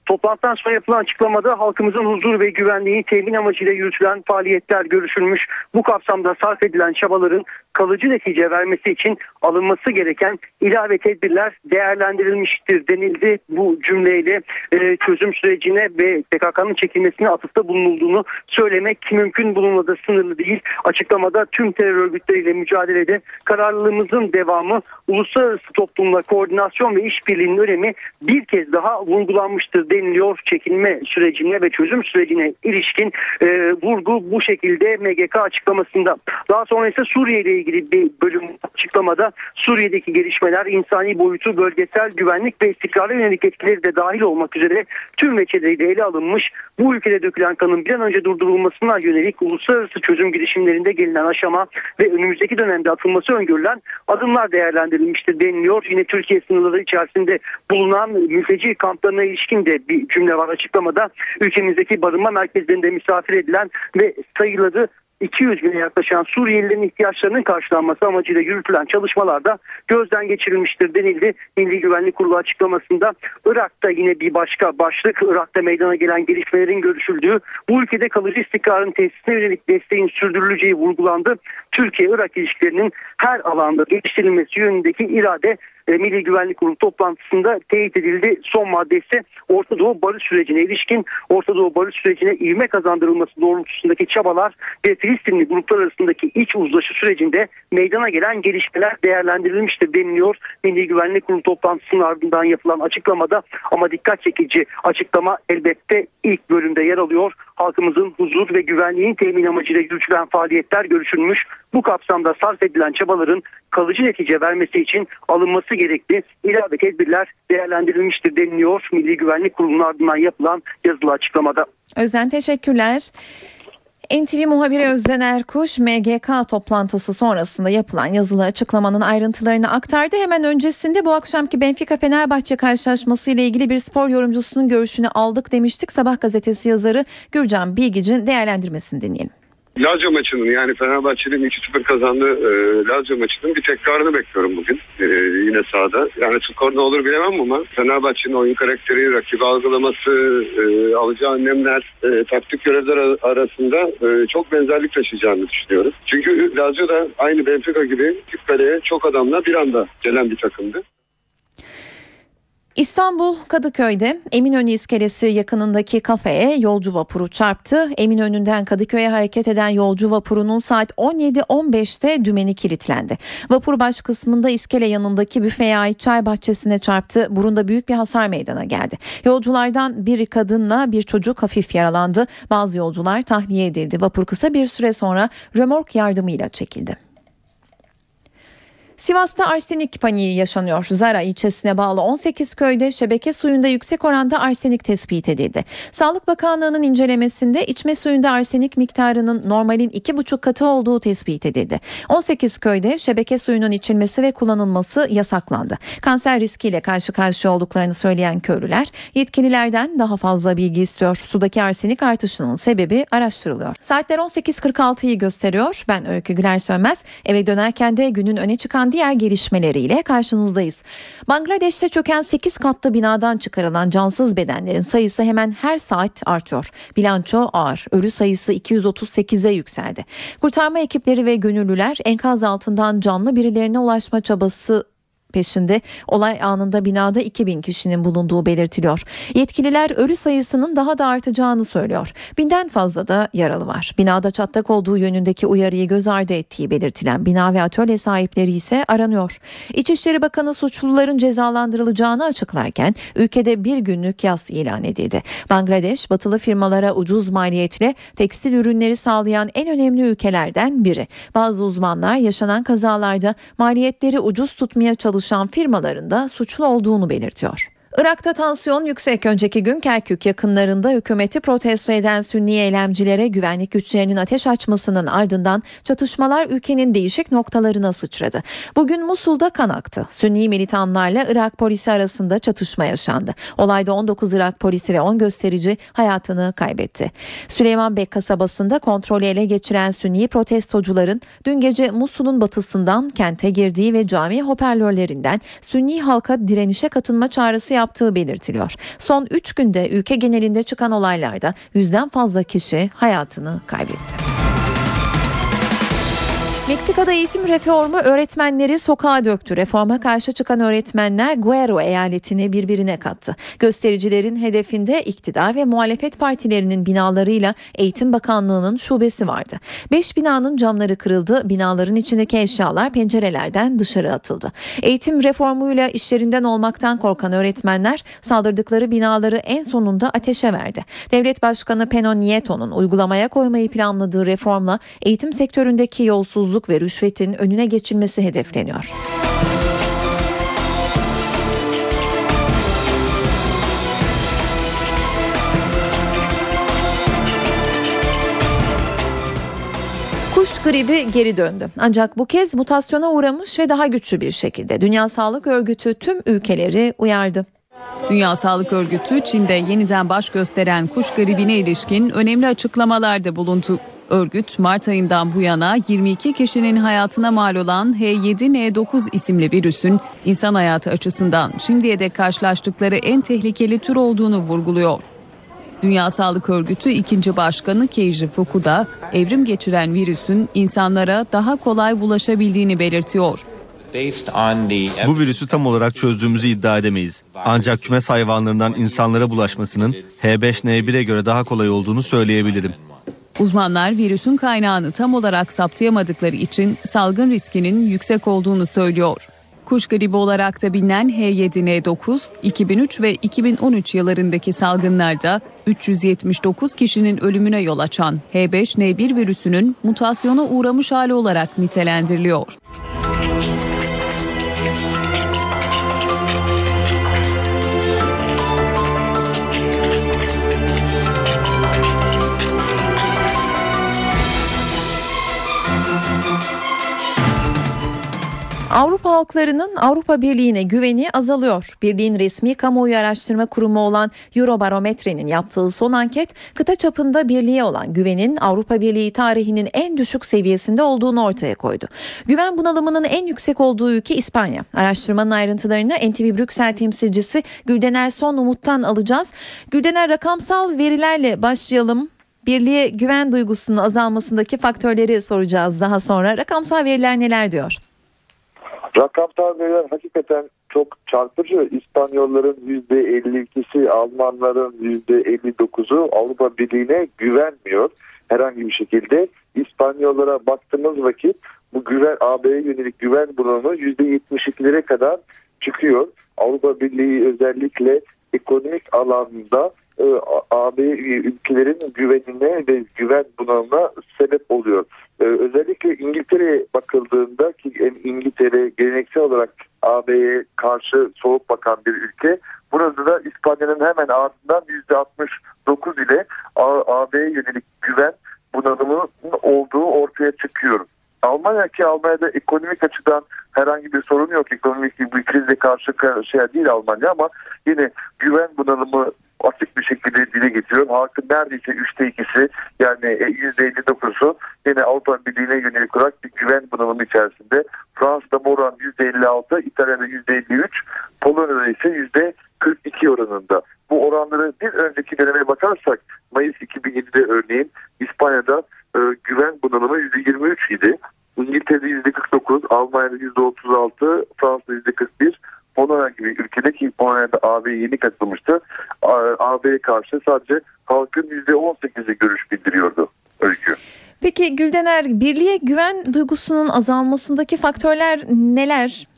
Toplantıdan sonra yapılan açıklamada halkımızın huzur ve güvenliği temin amacıyla yürütülen faaliyetler görüşülmüş. Bu kapsamda sarf edilen çabaların kalıcı netice vermesi için alınması gereken ilave tedbirler değerlendirilmiştir denildi. Bu cümleyle e, çözüm sürecine ve PKK'nın çekilmesine atıfta bulunulduğunu söylemek mümkün bulunmadı sınırlı değil. Açıklamada tüm terör örgütleriyle mücadelede kararlılığımızın devamı uluslararası toplumla koordinasyon ve işbirliğinin önemi bir kez daha vurgulanmıştır deniliyor. Çekilme sürecine ve çözüm sürecine ilişkin e, vurgu bu şekilde MGK açıklamasında. Daha sonra ise Suriye ile ilgili bir bölüm açıklamada Suriye'deki gelişmeler insani boyutu, bölgesel güvenlik ve istikrara yönelik etkileri de dahil olmak üzere tüm veçeleriyle ele alınmış. Bu ülkede dökülen kanın bir an önce durdurulmasına yönelik uluslararası çözüm girişimlerinde gelinen aşama ve önümüzdeki dönemde atılması öngörülen adımlar değerlendirilmiştir deniliyor. Yine Türkiye sınırları içerisinde bulunan mülteci kamplarına ilişkin de bir cümle var açıklamada. Ülkemizdeki barınma merkezlerinde misafir edilen ve sayıları 200 bine yaklaşan Suriyelilerin ihtiyaçlarının karşılanması amacıyla yürütülen çalışmalarda gözden geçirilmiştir denildi. Milli Güvenlik Kurulu açıklamasında Irak'ta yine bir başka başlık Irak'ta meydana gelen gelişmelerin görüşüldüğü bu ülkede kalıcı istikrarın tesisine yönelik desteğin sürdürüleceği vurgulandı. Türkiye-Irak ilişkilerinin her alanda geliştirilmesi yönündeki irade e, Milli Güvenlik Kurulu toplantısında teyit edildi. Son maddesi Orta Doğu barış sürecine ilişkin Orta Doğu barış sürecine ivme kazandırılması doğrultusundaki çabalar ve Filistinli gruplar arasındaki iç uzlaşı sürecinde meydana gelen gelişmeler değerlendirilmiştir deniliyor. Milli Güvenlik Kurulu toplantısının ardından yapılan açıklamada ama dikkat çekici açıklama elbette ilk bölümde yer alıyor. Halkımızın huzur ve güvenliğin temin amacıyla yürütülen faaliyetler görüşülmüş. Bu kapsamda sarf edilen çabaların kalıcı netice vermesi için alınması gerekli ilave tedbirler değerlendirilmiştir deniliyor. Milli Güvenlik Kurulu'nun ardından yapılan yazılı açıklamada. Özden teşekkürler. NTV muhabiri Özden Erkuş MGK toplantısı sonrasında yapılan yazılı açıklamanın ayrıntılarını aktardı. Hemen öncesinde bu akşamki Benfica Fenerbahçe karşılaşması ile ilgili bir spor yorumcusunun görüşünü aldık demiştik. Sabah gazetesi yazarı Gürcan Bilgic'in değerlendirmesini dinleyelim. Lazio maçının yani Fenerbahçe'nin 2-0 kazandığı e, Lazio maçının bir tekrarını bekliyorum bugün. E, yine sahada. Yani skor ne olur bilemem ama Fenerbahçe'nin oyun karakteri, rakibi algılaması, e, alacağı önlemler, e, taktik görevler arasında e, çok benzerlik taşıyacağını düşünüyorum. Çünkü Lazio da aynı Benfica gibi küp çok adamla bir anda gelen bir takımdı. İstanbul Kadıköy'de Eminönü iskelesi yakınındaki kafeye yolcu vapuru çarptı. Eminönü'nden Kadıköy'e hareket eden yolcu vapurunun saat 17.15'te dümeni kilitlendi. Vapur baş kısmında iskele yanındaki büfeye ait çay bahçesine çarptı. Burunda büyük bir hasar meydana geldi. Yolculardan biri kadınla bir çocuk hafif yaralandı. Bazı yolcular tahliye edildi. Vapur kısa bir süre sonra römork yardımıyla çekildi. Sivas'ta arsenik paniği yaşanıyor. Zara ilçesine bağlı 18 köyde şebeke suyunda yüksek oranda arsenik tespit edildi. Sağlık Bakanlığı'nın incelemesinde içme suyunda arsenik miktarının normalin 2,5 katı olduğu tespit edildi. 18 köyde şebeke suyunun içilmesi ve kullanılması yasaklandı. Kanser riskiyle karşı karşıya olduklarını söyleyen köylüler yetkililerden daha fazla bilgi istiyor. Sudaki arsenik artışının sebebi araştırılıyor. Saatler 18.46'yı gösteriyor. Ben Öykü Güler Sönmez. Eve dönerken de günün öne çıkan diğer gelişmeleriyle karşınızdayız. Bangladeş'te çöken 8 katlı binadan çıkarılan cansız bedenlerin sayısı hemen her saat artıyor. Bilanço ağır. Ölü sayısı 238'e yükseldi. Kurtarma ekipleri ve gönüllüler enkaz altından canlı birilerine ulaşma çabası peşinde olay anında binada 2000 kişinin bulunduğu belirtiliyor. Yetkililer ölü sayısının daha da artacağını söylüyor. Binden fazla da yaralı var. Binada çatlak olduğu yönündeki uyarıyı göz ardı ettiği belirtilen bina ve atölye sahipleri ise aranıyor. İçişleri Bakanı suçluların cezalandırılacağını açıklarken ülkede bir günlük yas ilan edildi. Bangladeş batılı firmalara ucuz maliyetle tekstil ürünleri sağlayan en önemli ülkelerden biri. Bazı uzmanlar yaşanan kazalarda maliyetleri ucuz tutmaya çalışan çalışan firmaların suçlu olduğunu belirtiyor. Irak'ta tansiyon yüksek. Önceki gün Kerkük yakınlarında hükümeti protesto eden Sünni eylemcilere güvenlik güçlerinin ateş açmasının ardından çatışmalar ülkenin değişik noktalarına sıçradı. Bugün Musul'da kan aktı. Sünni militanlarla Irak polisi arasında çatışma yaşandı. Olayda 19 Irak polisi ve 10 gösterici hayatını kaybetti. Süleyman Bey kasabasında kontrolü ele geçiren Sünni protestocuların dün gece Musul'un batısından kente girdiği ve cami hoparlörlerinden Sünni halka direnişe katılma çağrısı yaptığı yaptığı belirtiliyor. Son 3 günde ülke genelinde çıkan olaylarda yüzden fazla kişi hayatını kaybetti. Meksika'da eğitim reformu öğretmenleri sokağa döktü. Reforma karşı çıkan öğretmenler Guero eyaletini birbirine kattı. Göstericilerin hedefinde iktidar ve muhalefet partilerinin binalarıyla Eğitim Bakanlığı'nın şubesi vardı. Beş binanın camları kırıldı, binaların içindeki eşyalar pencerelerden dışarı atıldı. Eğitim reformuyla işlerinden olmaktan korkan öğretmenler saldırdıkları binaları en sonunda ateşe verdi. Devlet Başkanı Peno Nieto'nun uygulamaya koymayı planladığı reformla eğitim sektöründeki yolsuzluk yolsuzluk ve rüşvetin önüne geçilmesi hedefleniyor. Kuş gribi geri döndü. Ancak bu kez mutasyona uğramış ve daha güçlü bir şekilde. Dünya Sağlık Örgütü tüm ülkeleri uyardı. Dünya Sağlık Örgütü Çin'de yeniden baş gösteren kuş gribine ilişkin önemli açıklamalarda bulundu. Örgüt Mart ayından bu yana 22 kişinin hayatına mal olan H7N9 isimli virüsün insan hayatı açısından şimdiye dek karşılaştıkları en tehlikeli tür olduğunu vurguluyor. Dünya Sağlık Örgütü ikinci başkanı Keiji Fukuda evrim geçiren virüsün insanlara daha kolay bulaşabildiğini belirtiyor. Bu virüsü tam olarak çözdüğümüzü iddia edemeyiz. Ancak kümes hayvanlarından insanlara bulaşmasının H5N1'e göre daha kolay olduğunu söyleyebilirim. Uzmanlar virüsün kaynağını tam olarak saptayamadıkları için salgın riskinin yüksek olduğunu söylüyor. Kuş gribi olarak da bilinen H7N9, 2003 ve 2013 yıllarındaki salgınlarda 379 kişinin ölümüne yol açan H5N1 virüsünün mutasyona uğramış hali olarak nitelendiriliyor. Avrupa halklarının Avrupa Birliği'ne güveni azalıyor. Birliğin resmi kamuoyu araştırma kurumu olan Eurobarometre'nin yaptığı son anket kıta çapında birliğe olan güvenin Avrupa Birliği tarihinin en düşük seviyesinde olduğunu ortaya koydu. Güven bunalımının en yüksek olduğu ülke İspanya. Araştırmanın ayrıntılarını NTV Brüksel temsilcisi Güldener Son Umut'tan alacağız. Güldener rakamsal verilerle başlayalım birliğe güven duygusunun azalmasındaki faktörleri soracağız daha sonra. Rakamsal veriler neler diyor? Rakamsal veriler hakikaten çok çarpıcı. İspanyolların %52'si, Almanların %59'u Avrupa Birliği'ne güvenmiyor herhangi bir şekilde. İspanyollara baktığımız vakit bu güven AB'ye yönelik güven bunalımı %72'lere kadar çıkıyor. Avrupa Birliği özellikle ekonomik alanda e, AB ülkelerin güvenine ve güven bunalımına sebep oluyor. E, özellikle İngiltere'ye bakıldığında ki İngiltere geleneksel olarak AB'ye karşı soğuk bakan bir ülke. Burada da İspanya'nın hemen ardından %69 ile AB'ye yönelik güven bunalımının olduğu ortaya çıkıyor. Almanya ki Almanya'da ekonomik açıdan herhangi bir sorun yok. Ekonomik bir krizle karşı karşıya değil Almanya ama yine güven bunalımı açık bir şekilde dile getiriyor. Halkın neredeyse üçte ikisi yani %59'u yine Avrupa Birliği'ne yönelik olarak bir güven bunalımı içerisinde. Fransa'da bu oran %56, İtalya'da %53, Polonya'da ise %42 oranında. Bu oranları bir önceki döneme bakarsak Mayıs 2007'de örneğin İspanya'da e, güven bunalımı %23 idi. İngiltere'de %49, Almanya'da %36, Fransa'da %41, Polonya gibi ülkede ki Polonya'da AB'ye yeni katılmıştı. AB'ye karşı sadece halkın %18'i görüş bildiriyordu öykü. Peki Güldener, birliğe güven duygusunun azalmasındaki faktörler neler?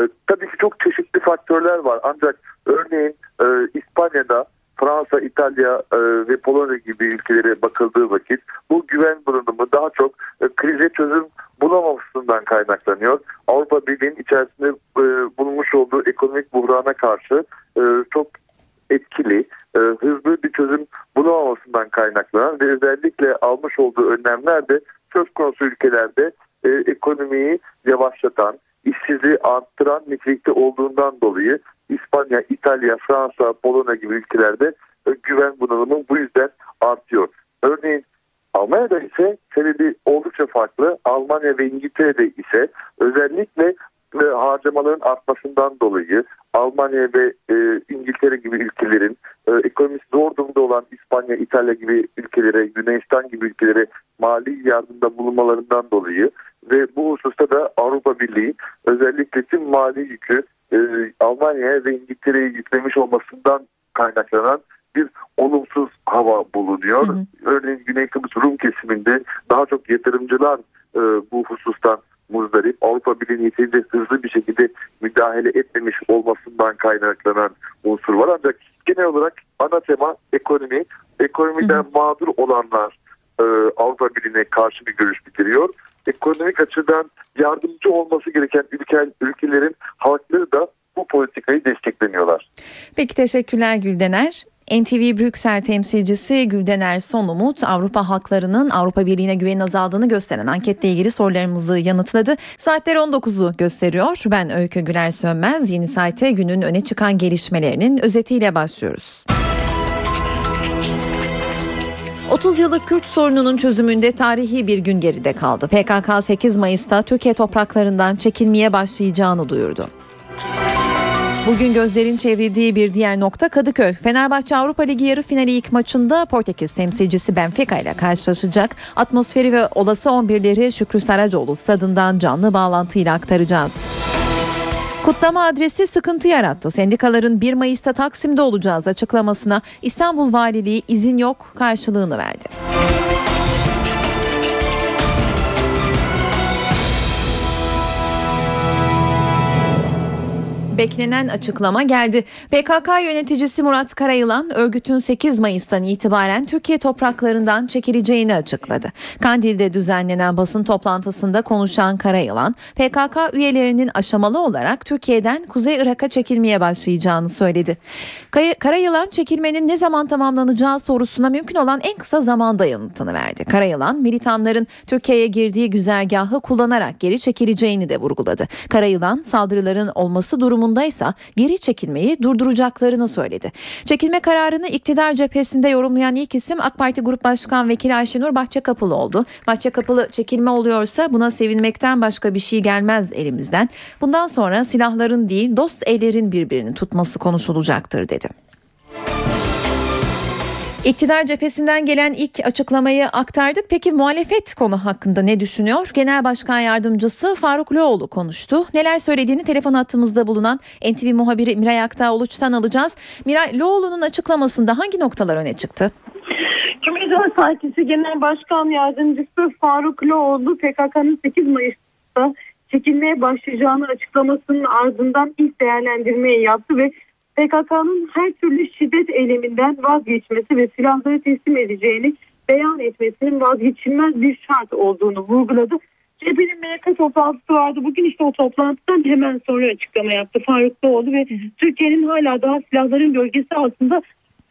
E, tabii ki çok çeşitli faktörler var. Ancak örneğin e, İspanya'da Fransa, İtalya e, ve Polonya gibi ülkelere bakıldığı vakit bu güven bulunduğu daha çok e, krize çözüm bulamamasından kaynaklanıyor. Avrupa Birliği'nin içerisinde e, bulunmuş olduğu ekonomik buhrana karşı e, çok etkili, hızlı bir çözüm bulamamasından kaynaklanan ve özellikle almış olduğu önlemler de söz konusu ülkelerde e, ekonomiyi yavaşlatan, işsizliği arttıran nitelikte olduğundan dolayı İspanya, İtalya, Fransa, Polonya gibi ülkelerde e, güven bunalımı bu yüzden artıyor. Örneğin Almanya'da ise sebebi oldukça farklı. Almanya ve İngiltere'de ise özellikle e, harcamaların artmasından dolayı Almanya ve e, İngiltere gibi ülkelerin e, ekonomisi zor durumda olan İspanya, İtalya gibi ülkelere, Yunanistan gibi ülkelere mali yardımda bulunmalarından dolayı ve bu hususta da Avrupa Birliği özellikle tüm mali yükü e, Almanya'ya ve İngiltere'ye yüklemiş olmasından kaynaklanan bir olumsuz hava bulunuyor. Hı hı. Örneğin Güney Kıbrıs Rum kesiminde daha çok yatırımcılar e, bu husustan muzdarip. Avrupa Birliği yeterince hızlı bir şekilde müdahale etmemiş olmasından kaynaklanan unsur var. Ancak genel olarak ana tema ekonomi. Ekonomiden hı hı. mağdur olanlar e, Avrupa Birliği'ne karşı bir görüş bitiriyor. Ekonomik açıdan yardımcı olması gereken ülke, ülkelerin halkları da bu politikayı desteklemiyorlar. Peki teşekkürler Güldener. NTV Brüksel temsilcisi Güldener Sonumut Avrupa halklarının Avrupa Birliği'ne güvenin azaldığını gösteren anketle ilgili sorularımızı yanıtladı. Saatler 19'u gösteriyor. Ben Öykü Güler Sönmez. Yeni saate günün öne çıkan gelişmelerinin özetiyle başlıyoruz. 30 yıllık Kürt sorununun çözümünde tarihi bir gün geride kaldı. PKK 8 Mayıs'ta Türkiye topraklarından çekilmeye başlayacağını duyurdu. Bugün gözlerin çevrildiği bir diğer nokta Kadıköy. Fenerbahçe Avrupa Ligi yarı finali ilk maçında Portekiz temsilcisi Benfica ile karşılaşacak. Atmosferi ve olası 11'leri Şükrü Saracoğlu stadından canlı bağlantıyla aktaracağız. Kutlama adresi sıkıntı yarattı. Sendikaların 1 Mayıs'ta Taksim'de olacağız açıklamasına İstanbul Valiliği izin yok karşılığını verdi. Beklenen açıklama geldi. PKK yöneticisi Murat Karayılan örgütün 8 Mayıs'tan itibaren Türkiye topraklarından çekileceğini açıkladı. Kandil'de düzenlenen basın toplantısında konuşan Karayılan, PKK üyelerinin aşamalı olarak Türkiye'den Kuzey Irak'a çekilmeye başlayacağını söyledi. Karayılan çekilmenin ne zaman tamamlanacağı sorusuna mümkün olan en kısa zamanda yanıtını verdi. Karayılan militanların Türkiye'ye girdiği güzergahı kullanarak geri çekileceğini de vurguladı. Karayılan saldırıların olması durumunda durumundaysa geri çekilmeyi durduracaklarını söyledi. Çekilme kararını iktidar cephesinde yorumlayan ilk isim AK Parti Grup Başkan Vekili Ayşenur Bahçekapılı oldu. Bahçekapılı çekilme oluyorsa buna sevinmekten başka bir şey gelmez elimizden. Bundan sonra silahların değil dost ellerin birbirini tutması konuşulacaktır dedi. İktidar cephesinden gelen ilk açıklamayı aktardık. Peki muhalefet konu hakkında ne düşünüyor? Genel Başkan Yardımcısı Faruk Loğlu konuştu. Neler söylediğini telefon hattımızda bulunan NTV muhabiri Miray Aktağ Uluç'tan alacağız. Miray Loğlu'nun açıklamasında hangi noktalar öne çıktı? Cumhuriyet Partisi Genel Başkan Yardımcısı Faruk Loğlu PKK'nın 8 Mayıs'ta çekilmeye başlayacağını açıklamasının ardından ilk değerlendirmeyi yaptı ve PKK'nın her türlü şiddet eyleminden vazgeçmesi ve silahları teslim edeceğini beyan etmesinin vazgeçilmez bir şart olduğunu vurguladı. CHP'nin MYK toplantısı vardı. Bugün işte o toplantıdan hemen sonra açıklama yaptı Faruk Doğulu ve Türkiye'nin hala daha silahların gölgesi altında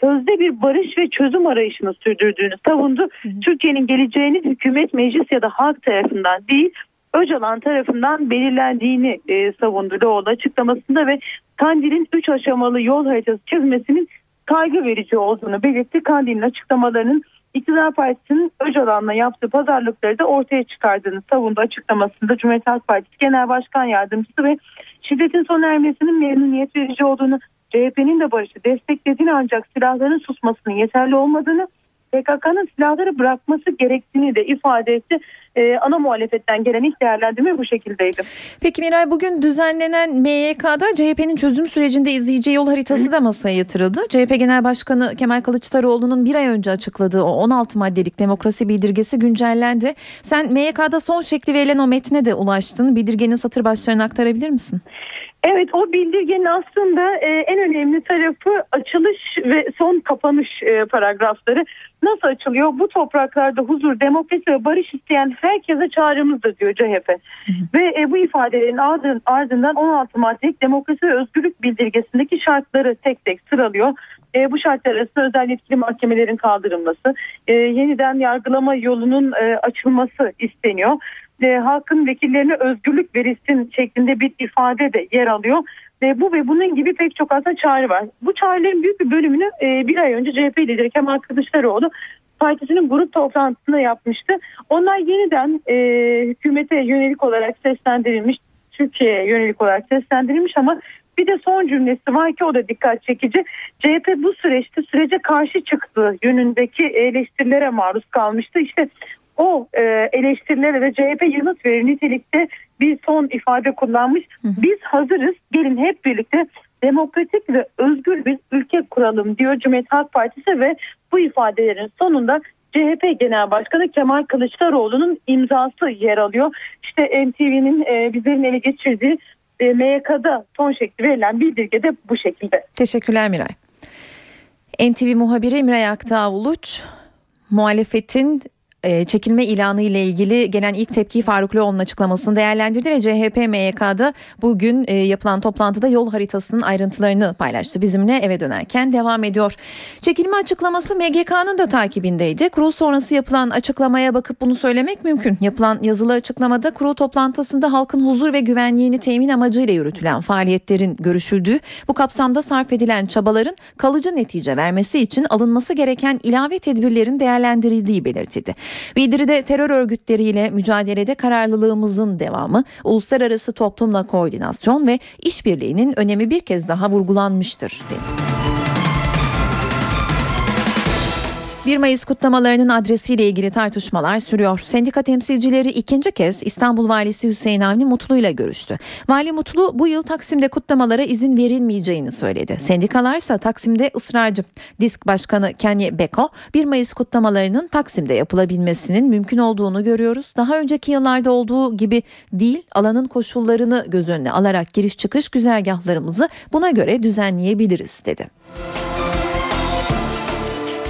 sözde bir barış ve çözüm arayışını sürdürdüğünü savundu. Türkiye'nin geleceğinin hükümet, meclis ya da halk tarafından değil Öcalan tarafından belirlendiğini e, savundu Doğulu açıklamasında ve Kandil'in 3 aşamalı yol haritası çizmesinin kaygı verici olduğunu belirtti. Kandil'in açıklamalarının İktidar Partisi'nin Öcalan'la yaptığı pazarlıkları da ortaya çıkardığını savundu açıklamasında Cumhuriyet Halk Partisi Genel Başkan Yardımcısı ve şiddetin sona ermesinin memnuniyet verici olduğunu CHP'nin de barışı desteklediğini ancak silahların susmasının yeterli olmadığını PKK'nın silahları bırakması gerektiğini de ifade etti. Ee, ana muhalefetten gelen ilk değerlendirme bu şekildeydi. Peki Miray bugün düzenlenen MYK'da CHP'nin çözüm sürecinde izleyeceği yol haritası da masaya yatırıldı. CHP Genel Başkanı Kemal Kılıçdaroğlu'nun bir ay önce açıkladığı o 16 maddelik demokrasi bildirgesi güncellendi. Sen MYK'da son şekli verilen o metne de ulaştın. Bildirgenin satır başlarını aktarabilir misin? Evet o bildirgenin aslında e, en önemli tarafı açılış ve son kapanış e, paragrafları. Nasıl açılıyor? Bu topraklarda huzur, demokrasi ve barış isteyen herkese çağrımızdır diyor CHP. Ve e, bu ifadelerin ardın, ardından 16 maddelik demokrasi ve özgürlük bildirgesindeki şartları tek tek sıralıyor. E, bu şartlar arasında özel yetkili mahkemelerin kaldırılması, e, yeniden yargılama yolunun e, açılması isteniyor e, halkın vekillerine özgürlük verilsin şeklinde bir ifade de yer alıyor. E, bu ve bunun gibi pek çok aslında çağrı var. Bu çağrıların büyük bir bölümünü e, bir ay önce CHP lideri Kemal Kılıçdaroğlu partisinin grup toplantısında yapmıştı. Onlar yeniden e, hükümete yönelik olarak seslendirilmiş, Türkiye'ye yönelik olarak seslendirilmiş ama bir de son cümlesi var ki o da dikkat çekici. CHP bu süreçte sürece karşı çıktığı yönündeki eleştirilere maruz kalmıştı. İşte o e, eleştirilere de CHP yanıt verir nitelikte bir son ifade kullanmış. Biz hazırız gelin hep birlikte demokratik ve özgür bir ülke kuralım diyor Cumhuriyet Halk Partisi ve bu ifadelerin sonunda CHP Genel Başkanı Kemal Kılıçdaroğlu'nun imzası yer alıyor. İşte NTV'nin e, bizlerin ele geçirdiği e, MYK'da son şekli verilen bildirge de bu şekilde. Teşekkürler Miray. NTV muhabiri Miray Aktağ Uluç muhalefetin e, çekilme ilanı ile ilgili gelen ilk tepkiyi Faruk Loğlu'nun açıklamasını değerlendirdi ve CHP MYK'da bugün e, yapılan toplantıda yol haritasının ayrıntılarını paylaştı. Bizimle eve dönerken devam ediyor. Çekilme açıklaması MGK'nın da takibindeydi. Kurul sonrası yapılan açıklamaya bakıp bunu söylemek mümkün. Yapılan yazılı açıklamada kurul toplantısında halkın huzur ve güvenliğini temin amacıyla yürütülen faaliyetlerin görüşüldüğü, bu kapsamda sarf edilen çabaların kalıcı netice vermesi için alınması gereken ilave tedbirlerin değerlendirildiği belirtildi. Bildiride terör örgütleriyle mücadelede kararlılığımızın devamı, uluslararası toplumla koordinasyon ve işbirliğinin önemi bir kez daha vurgulanmıştır dedi. 1 Mayıs kutlamalarının adresiyle ilgili tartışmalar sürüyor. Sendika temsilcileri ikinci kez İstanbul Valisi Hüseyin Avni Mutlu ile görüştü. Vali Mutlu bu yıl Taksim'de kutlamalara izin verilmeyeceğini söyledi. Sendikalarsa Taksim'de ısrarcı. Disk Başkanı Kenye Beko 1 Mayıs kutlamalarının Taksim'de yapılabilmesinin mümkün olduğunu görüyoruz. Daha önceki yıllarda olduğu gibi değil alanın koşullarını göz önüne alarak giriş çıkış güzergahlarımızı buna göre düzenleyebiliriz dedi.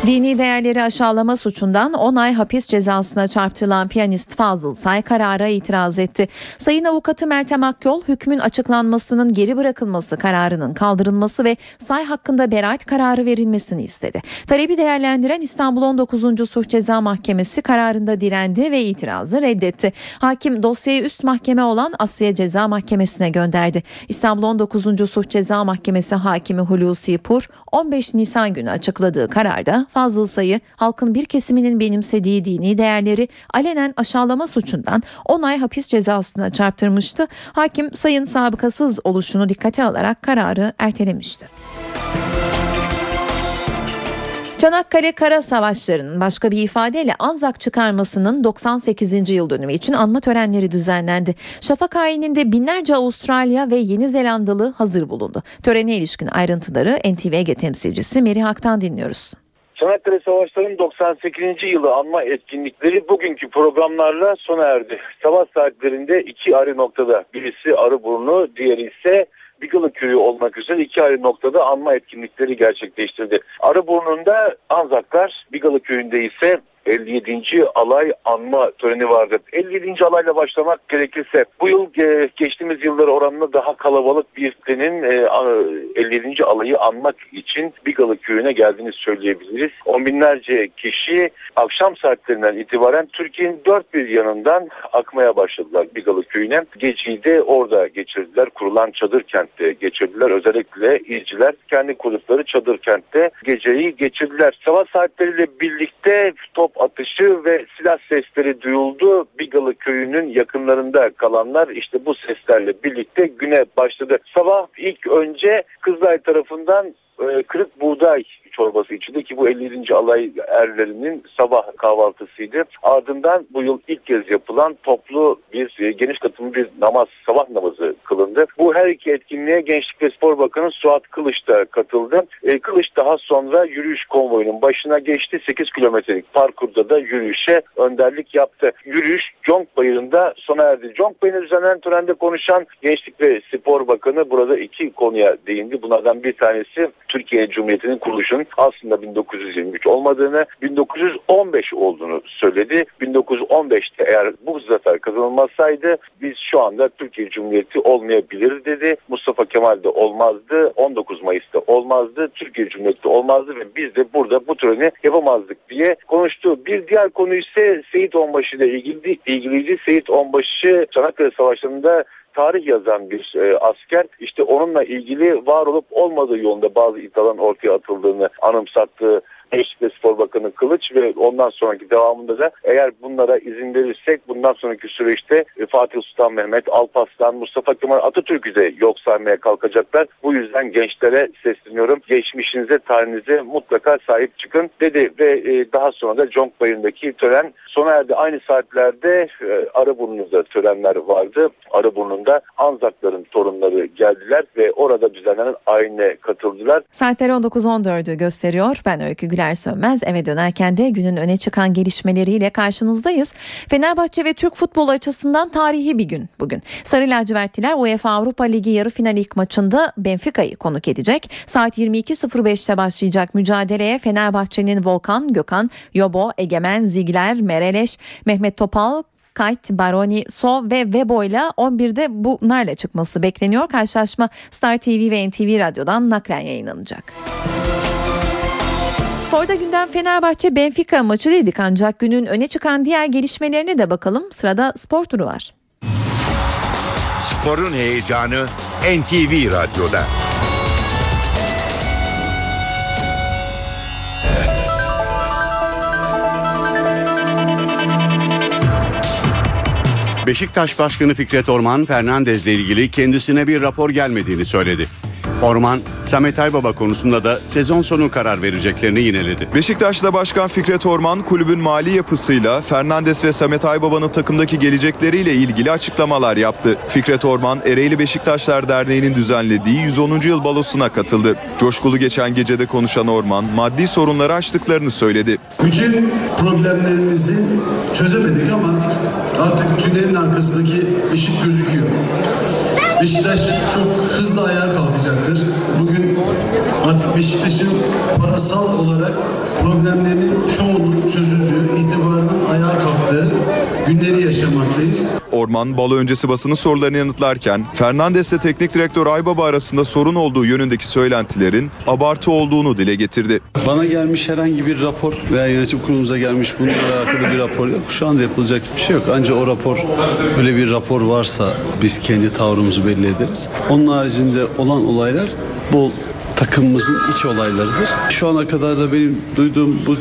Dini değerleri aşağılama suçundan 10 ay hapis cezasına çarptırılan piyanist Fazıl Say karara itiraz etti. Sayın avukatı Meltem Akyol hükmün açıklanmasının geri bırakılması kararının kaldırılması ve Say hakkında beraat kararı verilmesini istedi. Talebi değerlendiren İstanbul 19. Suç Ceza Mahkemesi kararında direndi ve itirazı reddetti. Hakim dosyayı üst mahkeme olan Asya Ceza Mahkemesi'ne gönderdi. İstanbul 19. Suç Ceza Mahkemesi Hakimi Hulusi Pur 15 Nisan günü açıkladığı kararda Fazıl Say'ı halkın bir kesiminin benimsediği dini değerleri alenen aşağılama suçundan 10 ay hapis cezasına çarptırmıştı. Hakim Say'ın sabıkasız oluşunu dikkate alarak kararı ertelemişti. Çanakkale Kara Savaşları'nın başka bir ifadeyle Anzak çıkarmasının 98. yıl dönümü için anma törenleri düzenlendi. Şafak ayininde binlerce Avustralya ve Yeni Zelandalı hazır bulundu. Törene ilişkin ayrıntıları NTV Ege temsilcisi Meri Hak'tan dinliyoruz. Çanakkale Savaşları'nın 98. yılı anma etkinlikleri bugünkü programlarla sona erdi. Sabah saatlerinde iki ayrı noktada birisi Arıburnu, diğeri ise Bigalı Köyü olmak üzere iki ayrı noktada anma etkinlikleri gerçekleştirdi. Arıburnu'nda Anzaklar, Bigalı Köyü'nde ise 57. alay anma töreni vardı. 57. alayla başlamak gerekirse bu yıl e, geçtiğimiz yıllar oranla daha kalabalık bir kitlenin e, a- 57. alayı anmak için Bigalı köyüne geldiğini söyleyebiliriz. On binlerce kişi akşam saatlerinden itibaren Türkiye'nin dört bir yanından akmaya başladılar Bigalı köyüne. Geceyi de orada geçirdiler. Kurulan çadır kentte geçirdiler. Özellikle izciler kendi kurdukları çadır kentte geceyi geçirdiler. Sabah saatleriyle birlikte top atışı ve silah sesleri duyuldu. Bigalı köyünün yakınlarında kalanlar işte bu seslerle birlikte güne başladı. Sabah ilk önce Kızılay tarafından e, kırık buğday çorbası içildi ki bu 57. alay erlerinin sabah kahvaltısıydı. Ardından bu yıl ilk kez yapılan toplu bir e, geniş katılımlı bir namaz, sabah namazı kılındı. Bu her iki etkinliğe Gençlik ve Spor Bakanı Suat Kılıç da katıldı. E, Kılıç daha sonra yürüyüş konvoyunun başına geçti. 8 kilometrelik parkurda da yürüyüşe önderlik yaptı. Yürüyüş Conk Bayırı'nda sona erdi. Conk Bayırı'nda düzenlenen törende konuşan Gençlik ve Spor Bakanı burada iki konuya değindi. Bunlardan bir tanesi Türkiye Cumhuriyeti'nin kuruluşunun aslında 1923 olmadığını, 1915 olduğunu söyledi. 1915'te eğer bu zafer kazanılmasaydı biz şu anda Türkiye Cumhuriyeti olmayabilir dedi. Mustafa Kemal de olmazdı. 19 Mayıs'ta olmazdı. Türkiye Cumhuriyeti olmazdı ve biz de burada bu töreni yapamazdık diye konuştu. Bir diğer konu ise Seyit Onbaşı ile ilgili, ilgiliydi. Seyit Onbaşı Çanakkale Savaşları'nda tarih yazan bir e, asker işte onunla ilgili var olup olmadığı yolunda bazı iddiaların ortaya atıldığını anımsattı Gençlik ve Spor Bakanı Kılıç ve ondan sonraki devamında da eğer bunlara izin verirsek bundan sonraki süreçte e, Fatih Sultan Mehmet, Alparslan, Mustafa Kemal Atatürk'ü de yok saymaya kalkacaklar. Bu yüzden gençlere sesleniyorum. Geçmişinize, tarihinize mutlaka sahip çıkın dedi ve e, daha sonra da Conk Bayırı'ndaki tören sona erdi. Aynı saatlerde e, Arıburnu'da törenler vardı. Arıburnu'nda Anzakların torunları geldiler ve orada düzenlenen ayine katıldılar. Saatler 19.14'ü gösteriyor. Ben Öykü Güler Sönmez. Eve dönerken de günün öne çıkan gelişmeleriyle karşınızdayız. Fenerbahçe ve Türk futbolu açısından tarihi bir gün bugün. Sarı lacivertliler UEFA Avrupa Ligi yarı final ilk maçında Benfica'yı konuk edecek. Saat 22.05'te başlayacak mücadeleye Fenerbahçe'nin Volkan, Gökhan, Yobo, Egemen, Zigler, Mereleş, Mehmet Topal, Kayt, Baroni, So ve Webo ile 11'de bunlarla çıkması bekleniyor. Karşılaşma Star TV ve NTV Radyo'dan naklen yayınlanacak. Sporda gündem Fenerbahçe Benfica maçı dedik ancak günün öne çıkan diğer gelişmelerine de bakalım. Sırada spor turu var. Sporun heyecanı NTV Radyo'da. Beşiktaş Başkanı Fikret Orman Fernandez'le ilgili kendisine bir rapor gelmediğini söyledi. Orman, Samet Aybaba konusunda da sezon sonu karar vereceklerini yineledi. Beşiktaş'ta Başkan Fikret Orman kulübün mali yapısıyla Fernandes ve Samet Aybaba'nın takımdaki gelecekleriyle ilgili açıklamalar yaptı. Fikret Orman Ereğli Beşiktaşlar Derneği'nin düzenlediği 110. yıl balosuna katıldı. Coşkulu geçen gecede konuşan Orman maddi sorunları aştıklarını söyledi. Bütün problemlerimizi çözemedik ama artık tünelin arkasındaki ışık gözüküyor. Beşiktaş çok hızlı ayağa kalkacaktır. Bugün artık Beşiktaş'ın parasal olarak problemlerinin çoğunun çözüldüğü, itibarının ayağa kalktığı günleri yaşamaktayız. Orman balo öncesi basının sorularını yanıtlarken Fernandes'le teknik direktör Aybaba arasında sorun olduğu yönündeki söylentilerin abartı olduğunu dile getirdi. Bana gelmiş herhangi bir rapor veya yönetim kurulumuza gelmiş bununla alakalı bir rapor yok. Şu anda yapılacak bir şey yok. Ancak o rapor öyle bir rapor varsa biz kendi tavrımızı belli ederiz. Onun haricinde olan olaylar bu takımımızın iç olaylarıdır. Şu ana kadar da benim duyduğum bu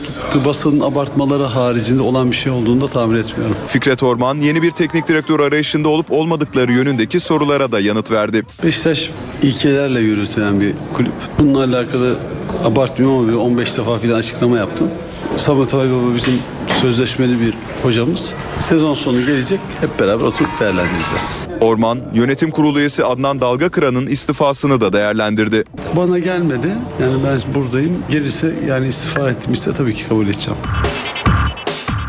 basının abartmaları haricinde olan bir şey olduğunu da tahmin etmiyorum. Fikret Orman yeni bir teknik direktör arayışında olup olmadıkları yönündeki sorulara da yanıt verdi. Beşiktaş ilkelerle yürütülen bir kulüp. Bununla alakalı abartmıyorum ama bir 15 defa filan açıklama yaptım. Samet Ali Baba bizim sözleşmeli bir hocamız. Sezon sonu gelecek hep beraber oturup değerlendireceğiz. Orman, yönetim kurulu üyesi Adnan Dalgakıran'ın istifasını da değerlendirdi. Bana gelmedi. Yani ben buradayım. Gelirse yani istifa etmişse tabii ki kabul edeceğim.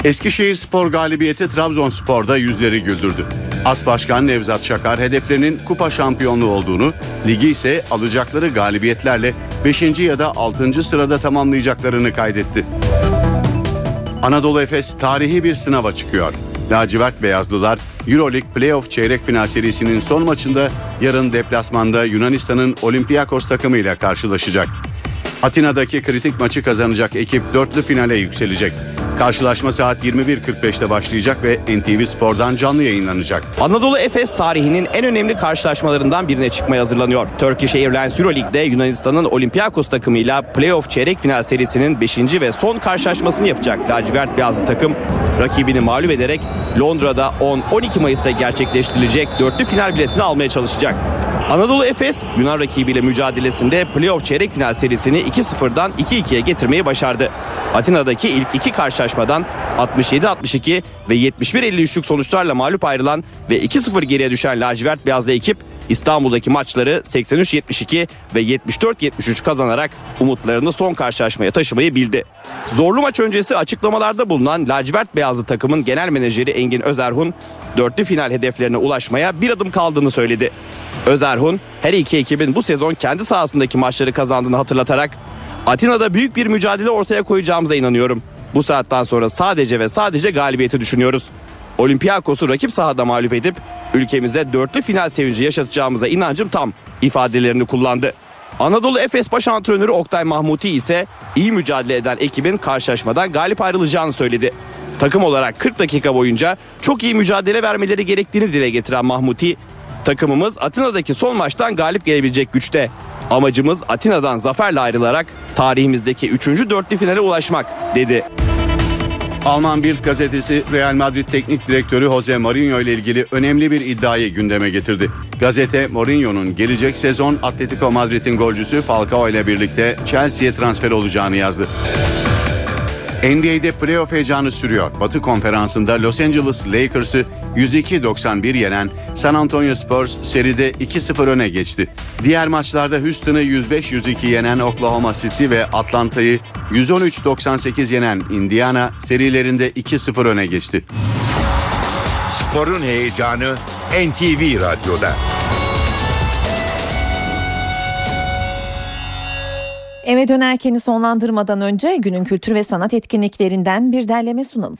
Eskişehir Spor galibiyeti Trabzonspor'da yüzleri güldürdü. As Başkan Nevzat Şakar hedeflerinin kupa şampiyonluğu olduğunu, ligi ise alacakları galibiyetlerle 5. ya da 6. sırada tamamlayacaklarını kaydetti. Anadolu Efes tarihi bir sınava çıkıyor. Lacivert Beyazlılar Euroleague Playoff çeyrek final serisinin son maçında yarın deplasmanda Yunanistan'ın Olympiakos takımıyla karşılaşacak. Atina'daki kritik maçı kazanacak ekip dörtlü finale yükselecek. Karşılaşma saat 21.45'te başlayacak ve NTV Spor'dan canlı yayınlanacak. Anadolu Efes tarihinin en önemli karşılaşmalarından birine çıkmaya hazırlanıyor. Turkish Airlines Euroleague'de Yunanistan'ın Olympiakos takımıyla playoff çeyrek final serisinin 5. ve son karşılaşmasını yapacak lacivert beyazlı takım. Rakibini mağlup ederek Londra'da 10-12 Mayıs'ta gerçekleştirilecek dörtlü final biletini almaya çalışacak. Anadolu Efes Yunan rakibiyle mücadelesinde playoff çeyrek final serisini 2-0'dan 2-2'ye getirmeyi başardı. Atina'daki ilk iki karşılaşmadan 67-62 ve 71-53'lük sonuçlarla mağlup ayrılan ve 2-0 geriye düşen lacivert beyazlı ekip İstanbul'daki maçları 83-72 ve 74-73 kazanarak umutlarını son karşılaşmaya taşımayı bildi. Zorlu maç öncesi açıklamalarda bulunan lacivert beyazlı takımın genel menajeri Engin Özerhun, dörtlü final hedeflerine ulaşmaya bir adım kaldığını söyledi. Özerhun, her iki ekibin bu sezon kendi sahasındaki maçları kazandığını hatırlatarak Atina'da büyük bir mücadele ortaya koyacağımıza inanıyorum. Bu saatten sonra sadece ve sadece galibiyeti düşünüyoruz. Olympiakos'u rakip sahada mağlup edip ülkemize dörtlü final sevinci yaşatacağımıza inancım tam ifadelerini kullandı. Anadolu Efes baş antrenörü Oktay Mahmuti ise iyi mücadele eden ekibin karşılaşmadan galip ayrılacağını söyledi. Takım olarak 40 dakika boyunca çok iyi mücadele vermeleri gerektiğini dile getiren Mahmuti, takımımız Atina'daki son maçtan galip gelebilecek güçte. Amacımız Atina'dan zaferle ayrılarak tarihimizdeki 3. dörtlü finale ulaşmak dedi. Alman Bild gazetesi Real Madrid teknik direktörü Jose Mourinho ile ilgili önemli bir iddiayı gündeme getirdi. Gazete Mourinho'nun gelecek sezon Atletico Madrid'in golcüsü Falcao ile birlikte Chelsea'ye transfer olacağını yazdı. NBA'de playoff heyecanı sürüyor. Batı konferansında Los Angeles Lakers'ı 102-91 yenen San Antonio Spurs seride 2-0 öne geçti. Diğer maçlarda Houston'ı 105-102 yenen Oklahoma City ve Atlanta'yı 113-98 yenen Indiana serilerinde 2-0 öne geçti. Sporun heyecanı NTV Radyo'da. Eve dönerkeni sonlandırmadan önce günün kültür ve sanat etkinliklerinden bir derleme sunalım.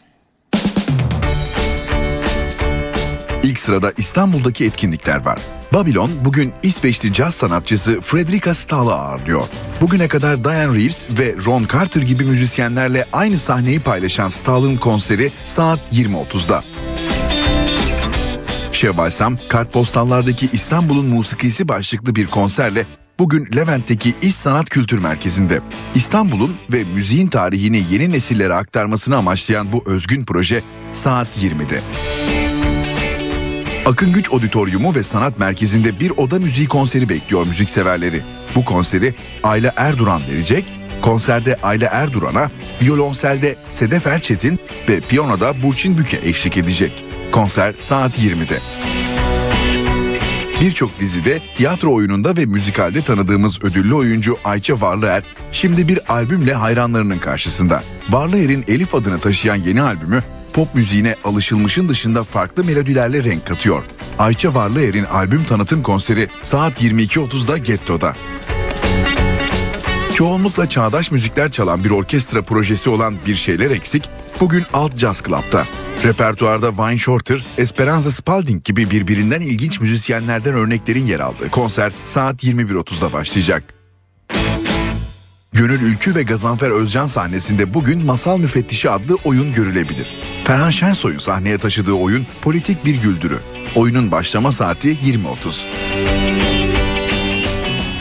İlk sırada İstanbul'daki etkinlikler var. Babylon bugün İsveçli caz sanatçısı Fredrika Stahl'ı ağırlıyor. Bugüne kadar Diane Reeves ve Ron Carter gibi müzisyenlerle aynı sahneyi paylaşan Stahl'ın konseri saat 20.30'da. Şevval Sam, kartpostallardaki İstanbul'un musikisi başlıklı bir konserle bugün Levent'teki İş Sanat Kültür Merkezi'nde. İstanbul'un ve müziğin tarihini yeni nesillere aktarmasını amaçlayan bu özgün proje saat 20'de. Akın Güç Auditoriumu ve Sanat Merkezi'nde bir oda müziği konseri bekliyor müzikseverleri. Bu konseri Ayla Erduran verecek. Konserde Ayla Erduran'a, violonselde Sedef Erçetin ve piyanoda Burçin Büke eşlik edecek. Konser saat 20'de. Birçok dizide, tiyatro oyununda ve müzikalde tanıdığımız ödüllü oyuncu Ayça Varlıer şimdi bir albümle hayranlarının karşısında. Varlıer'in Elif adını taşıyan yeni albümü pop müziğine alışılmışın dışında farklı melodilerle renk katıyor. Ayça Varlıer'in albüm tanıtım konseri saat 22.30'da Getto'da. Çoğunlukla çağdaş müzikler çalan bir orkestra projesi olan Bir Şeyler Eksik, bugün Alt Jazz Club'da. Repertuarda Wayne Shorter, Esperanza Spalding gibi birbirinden ilginç müzisyenlerden örneklerin yer aldığı konser saat 21.30'da başlayacak. Gönül Ülkü ve Gazanfer Özcan sahnesinde bugün Masal Müfettişi adlı oyun görülebilir. Ferhan Şensoy'un sahneye taşıdığı oyun Politik Bir Güldürü. Oyunun başlama saati 20.30.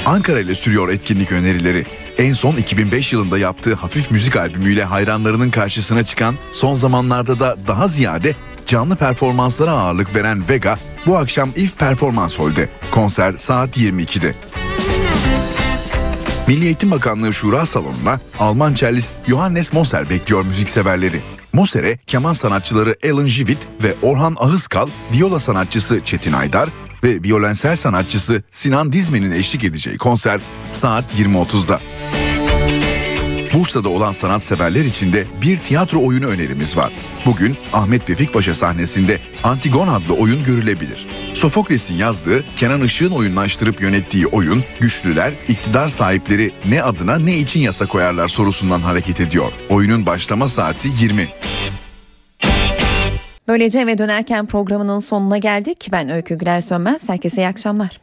Ankara ile sürüyor etkinlik önerileri. En son 2005 yılında yaptığı hafif müzik albümüyle hayranlarının karşısına çıkan, son zamanlarda da daha ziyade canlı performanslara ağırlık veren Vega bu akşam If Performans Hall'de. Konser saat 22'de. Milli Eğitim Bakanlığı Şura Salonu'na Alman cellist Johannes Moser bekliyor müzikseverleri. Moser'e keman sanatçıları Alan Jivit ve Orhan Ahıskal, viola sanatçısı Çetin Aydar ve violensel sanatçısı Sinan Dizmen'in eşlik edeceği konser saat 20.30'da. Bursa'da olan sanatseverler için de bir tiyatro oyunu önerimiz var. Bugün Ahmet Vefik Paşa sahnesinde Antigon adlı oyun görülebilir. Sofokles'in yazdığı, Kenan Işık'ın oyunlaştırıp yönettiği oyun, güçlüler, iktidar sahipleri ne adına ne için yasa koyarlar sorusundan hareket ediyor. Oyunun başlama saati 20. Böylece eve dönerken programının sonuna geldik. Ben Öykü Güler Sönmez. Herkese iyi akşamlar.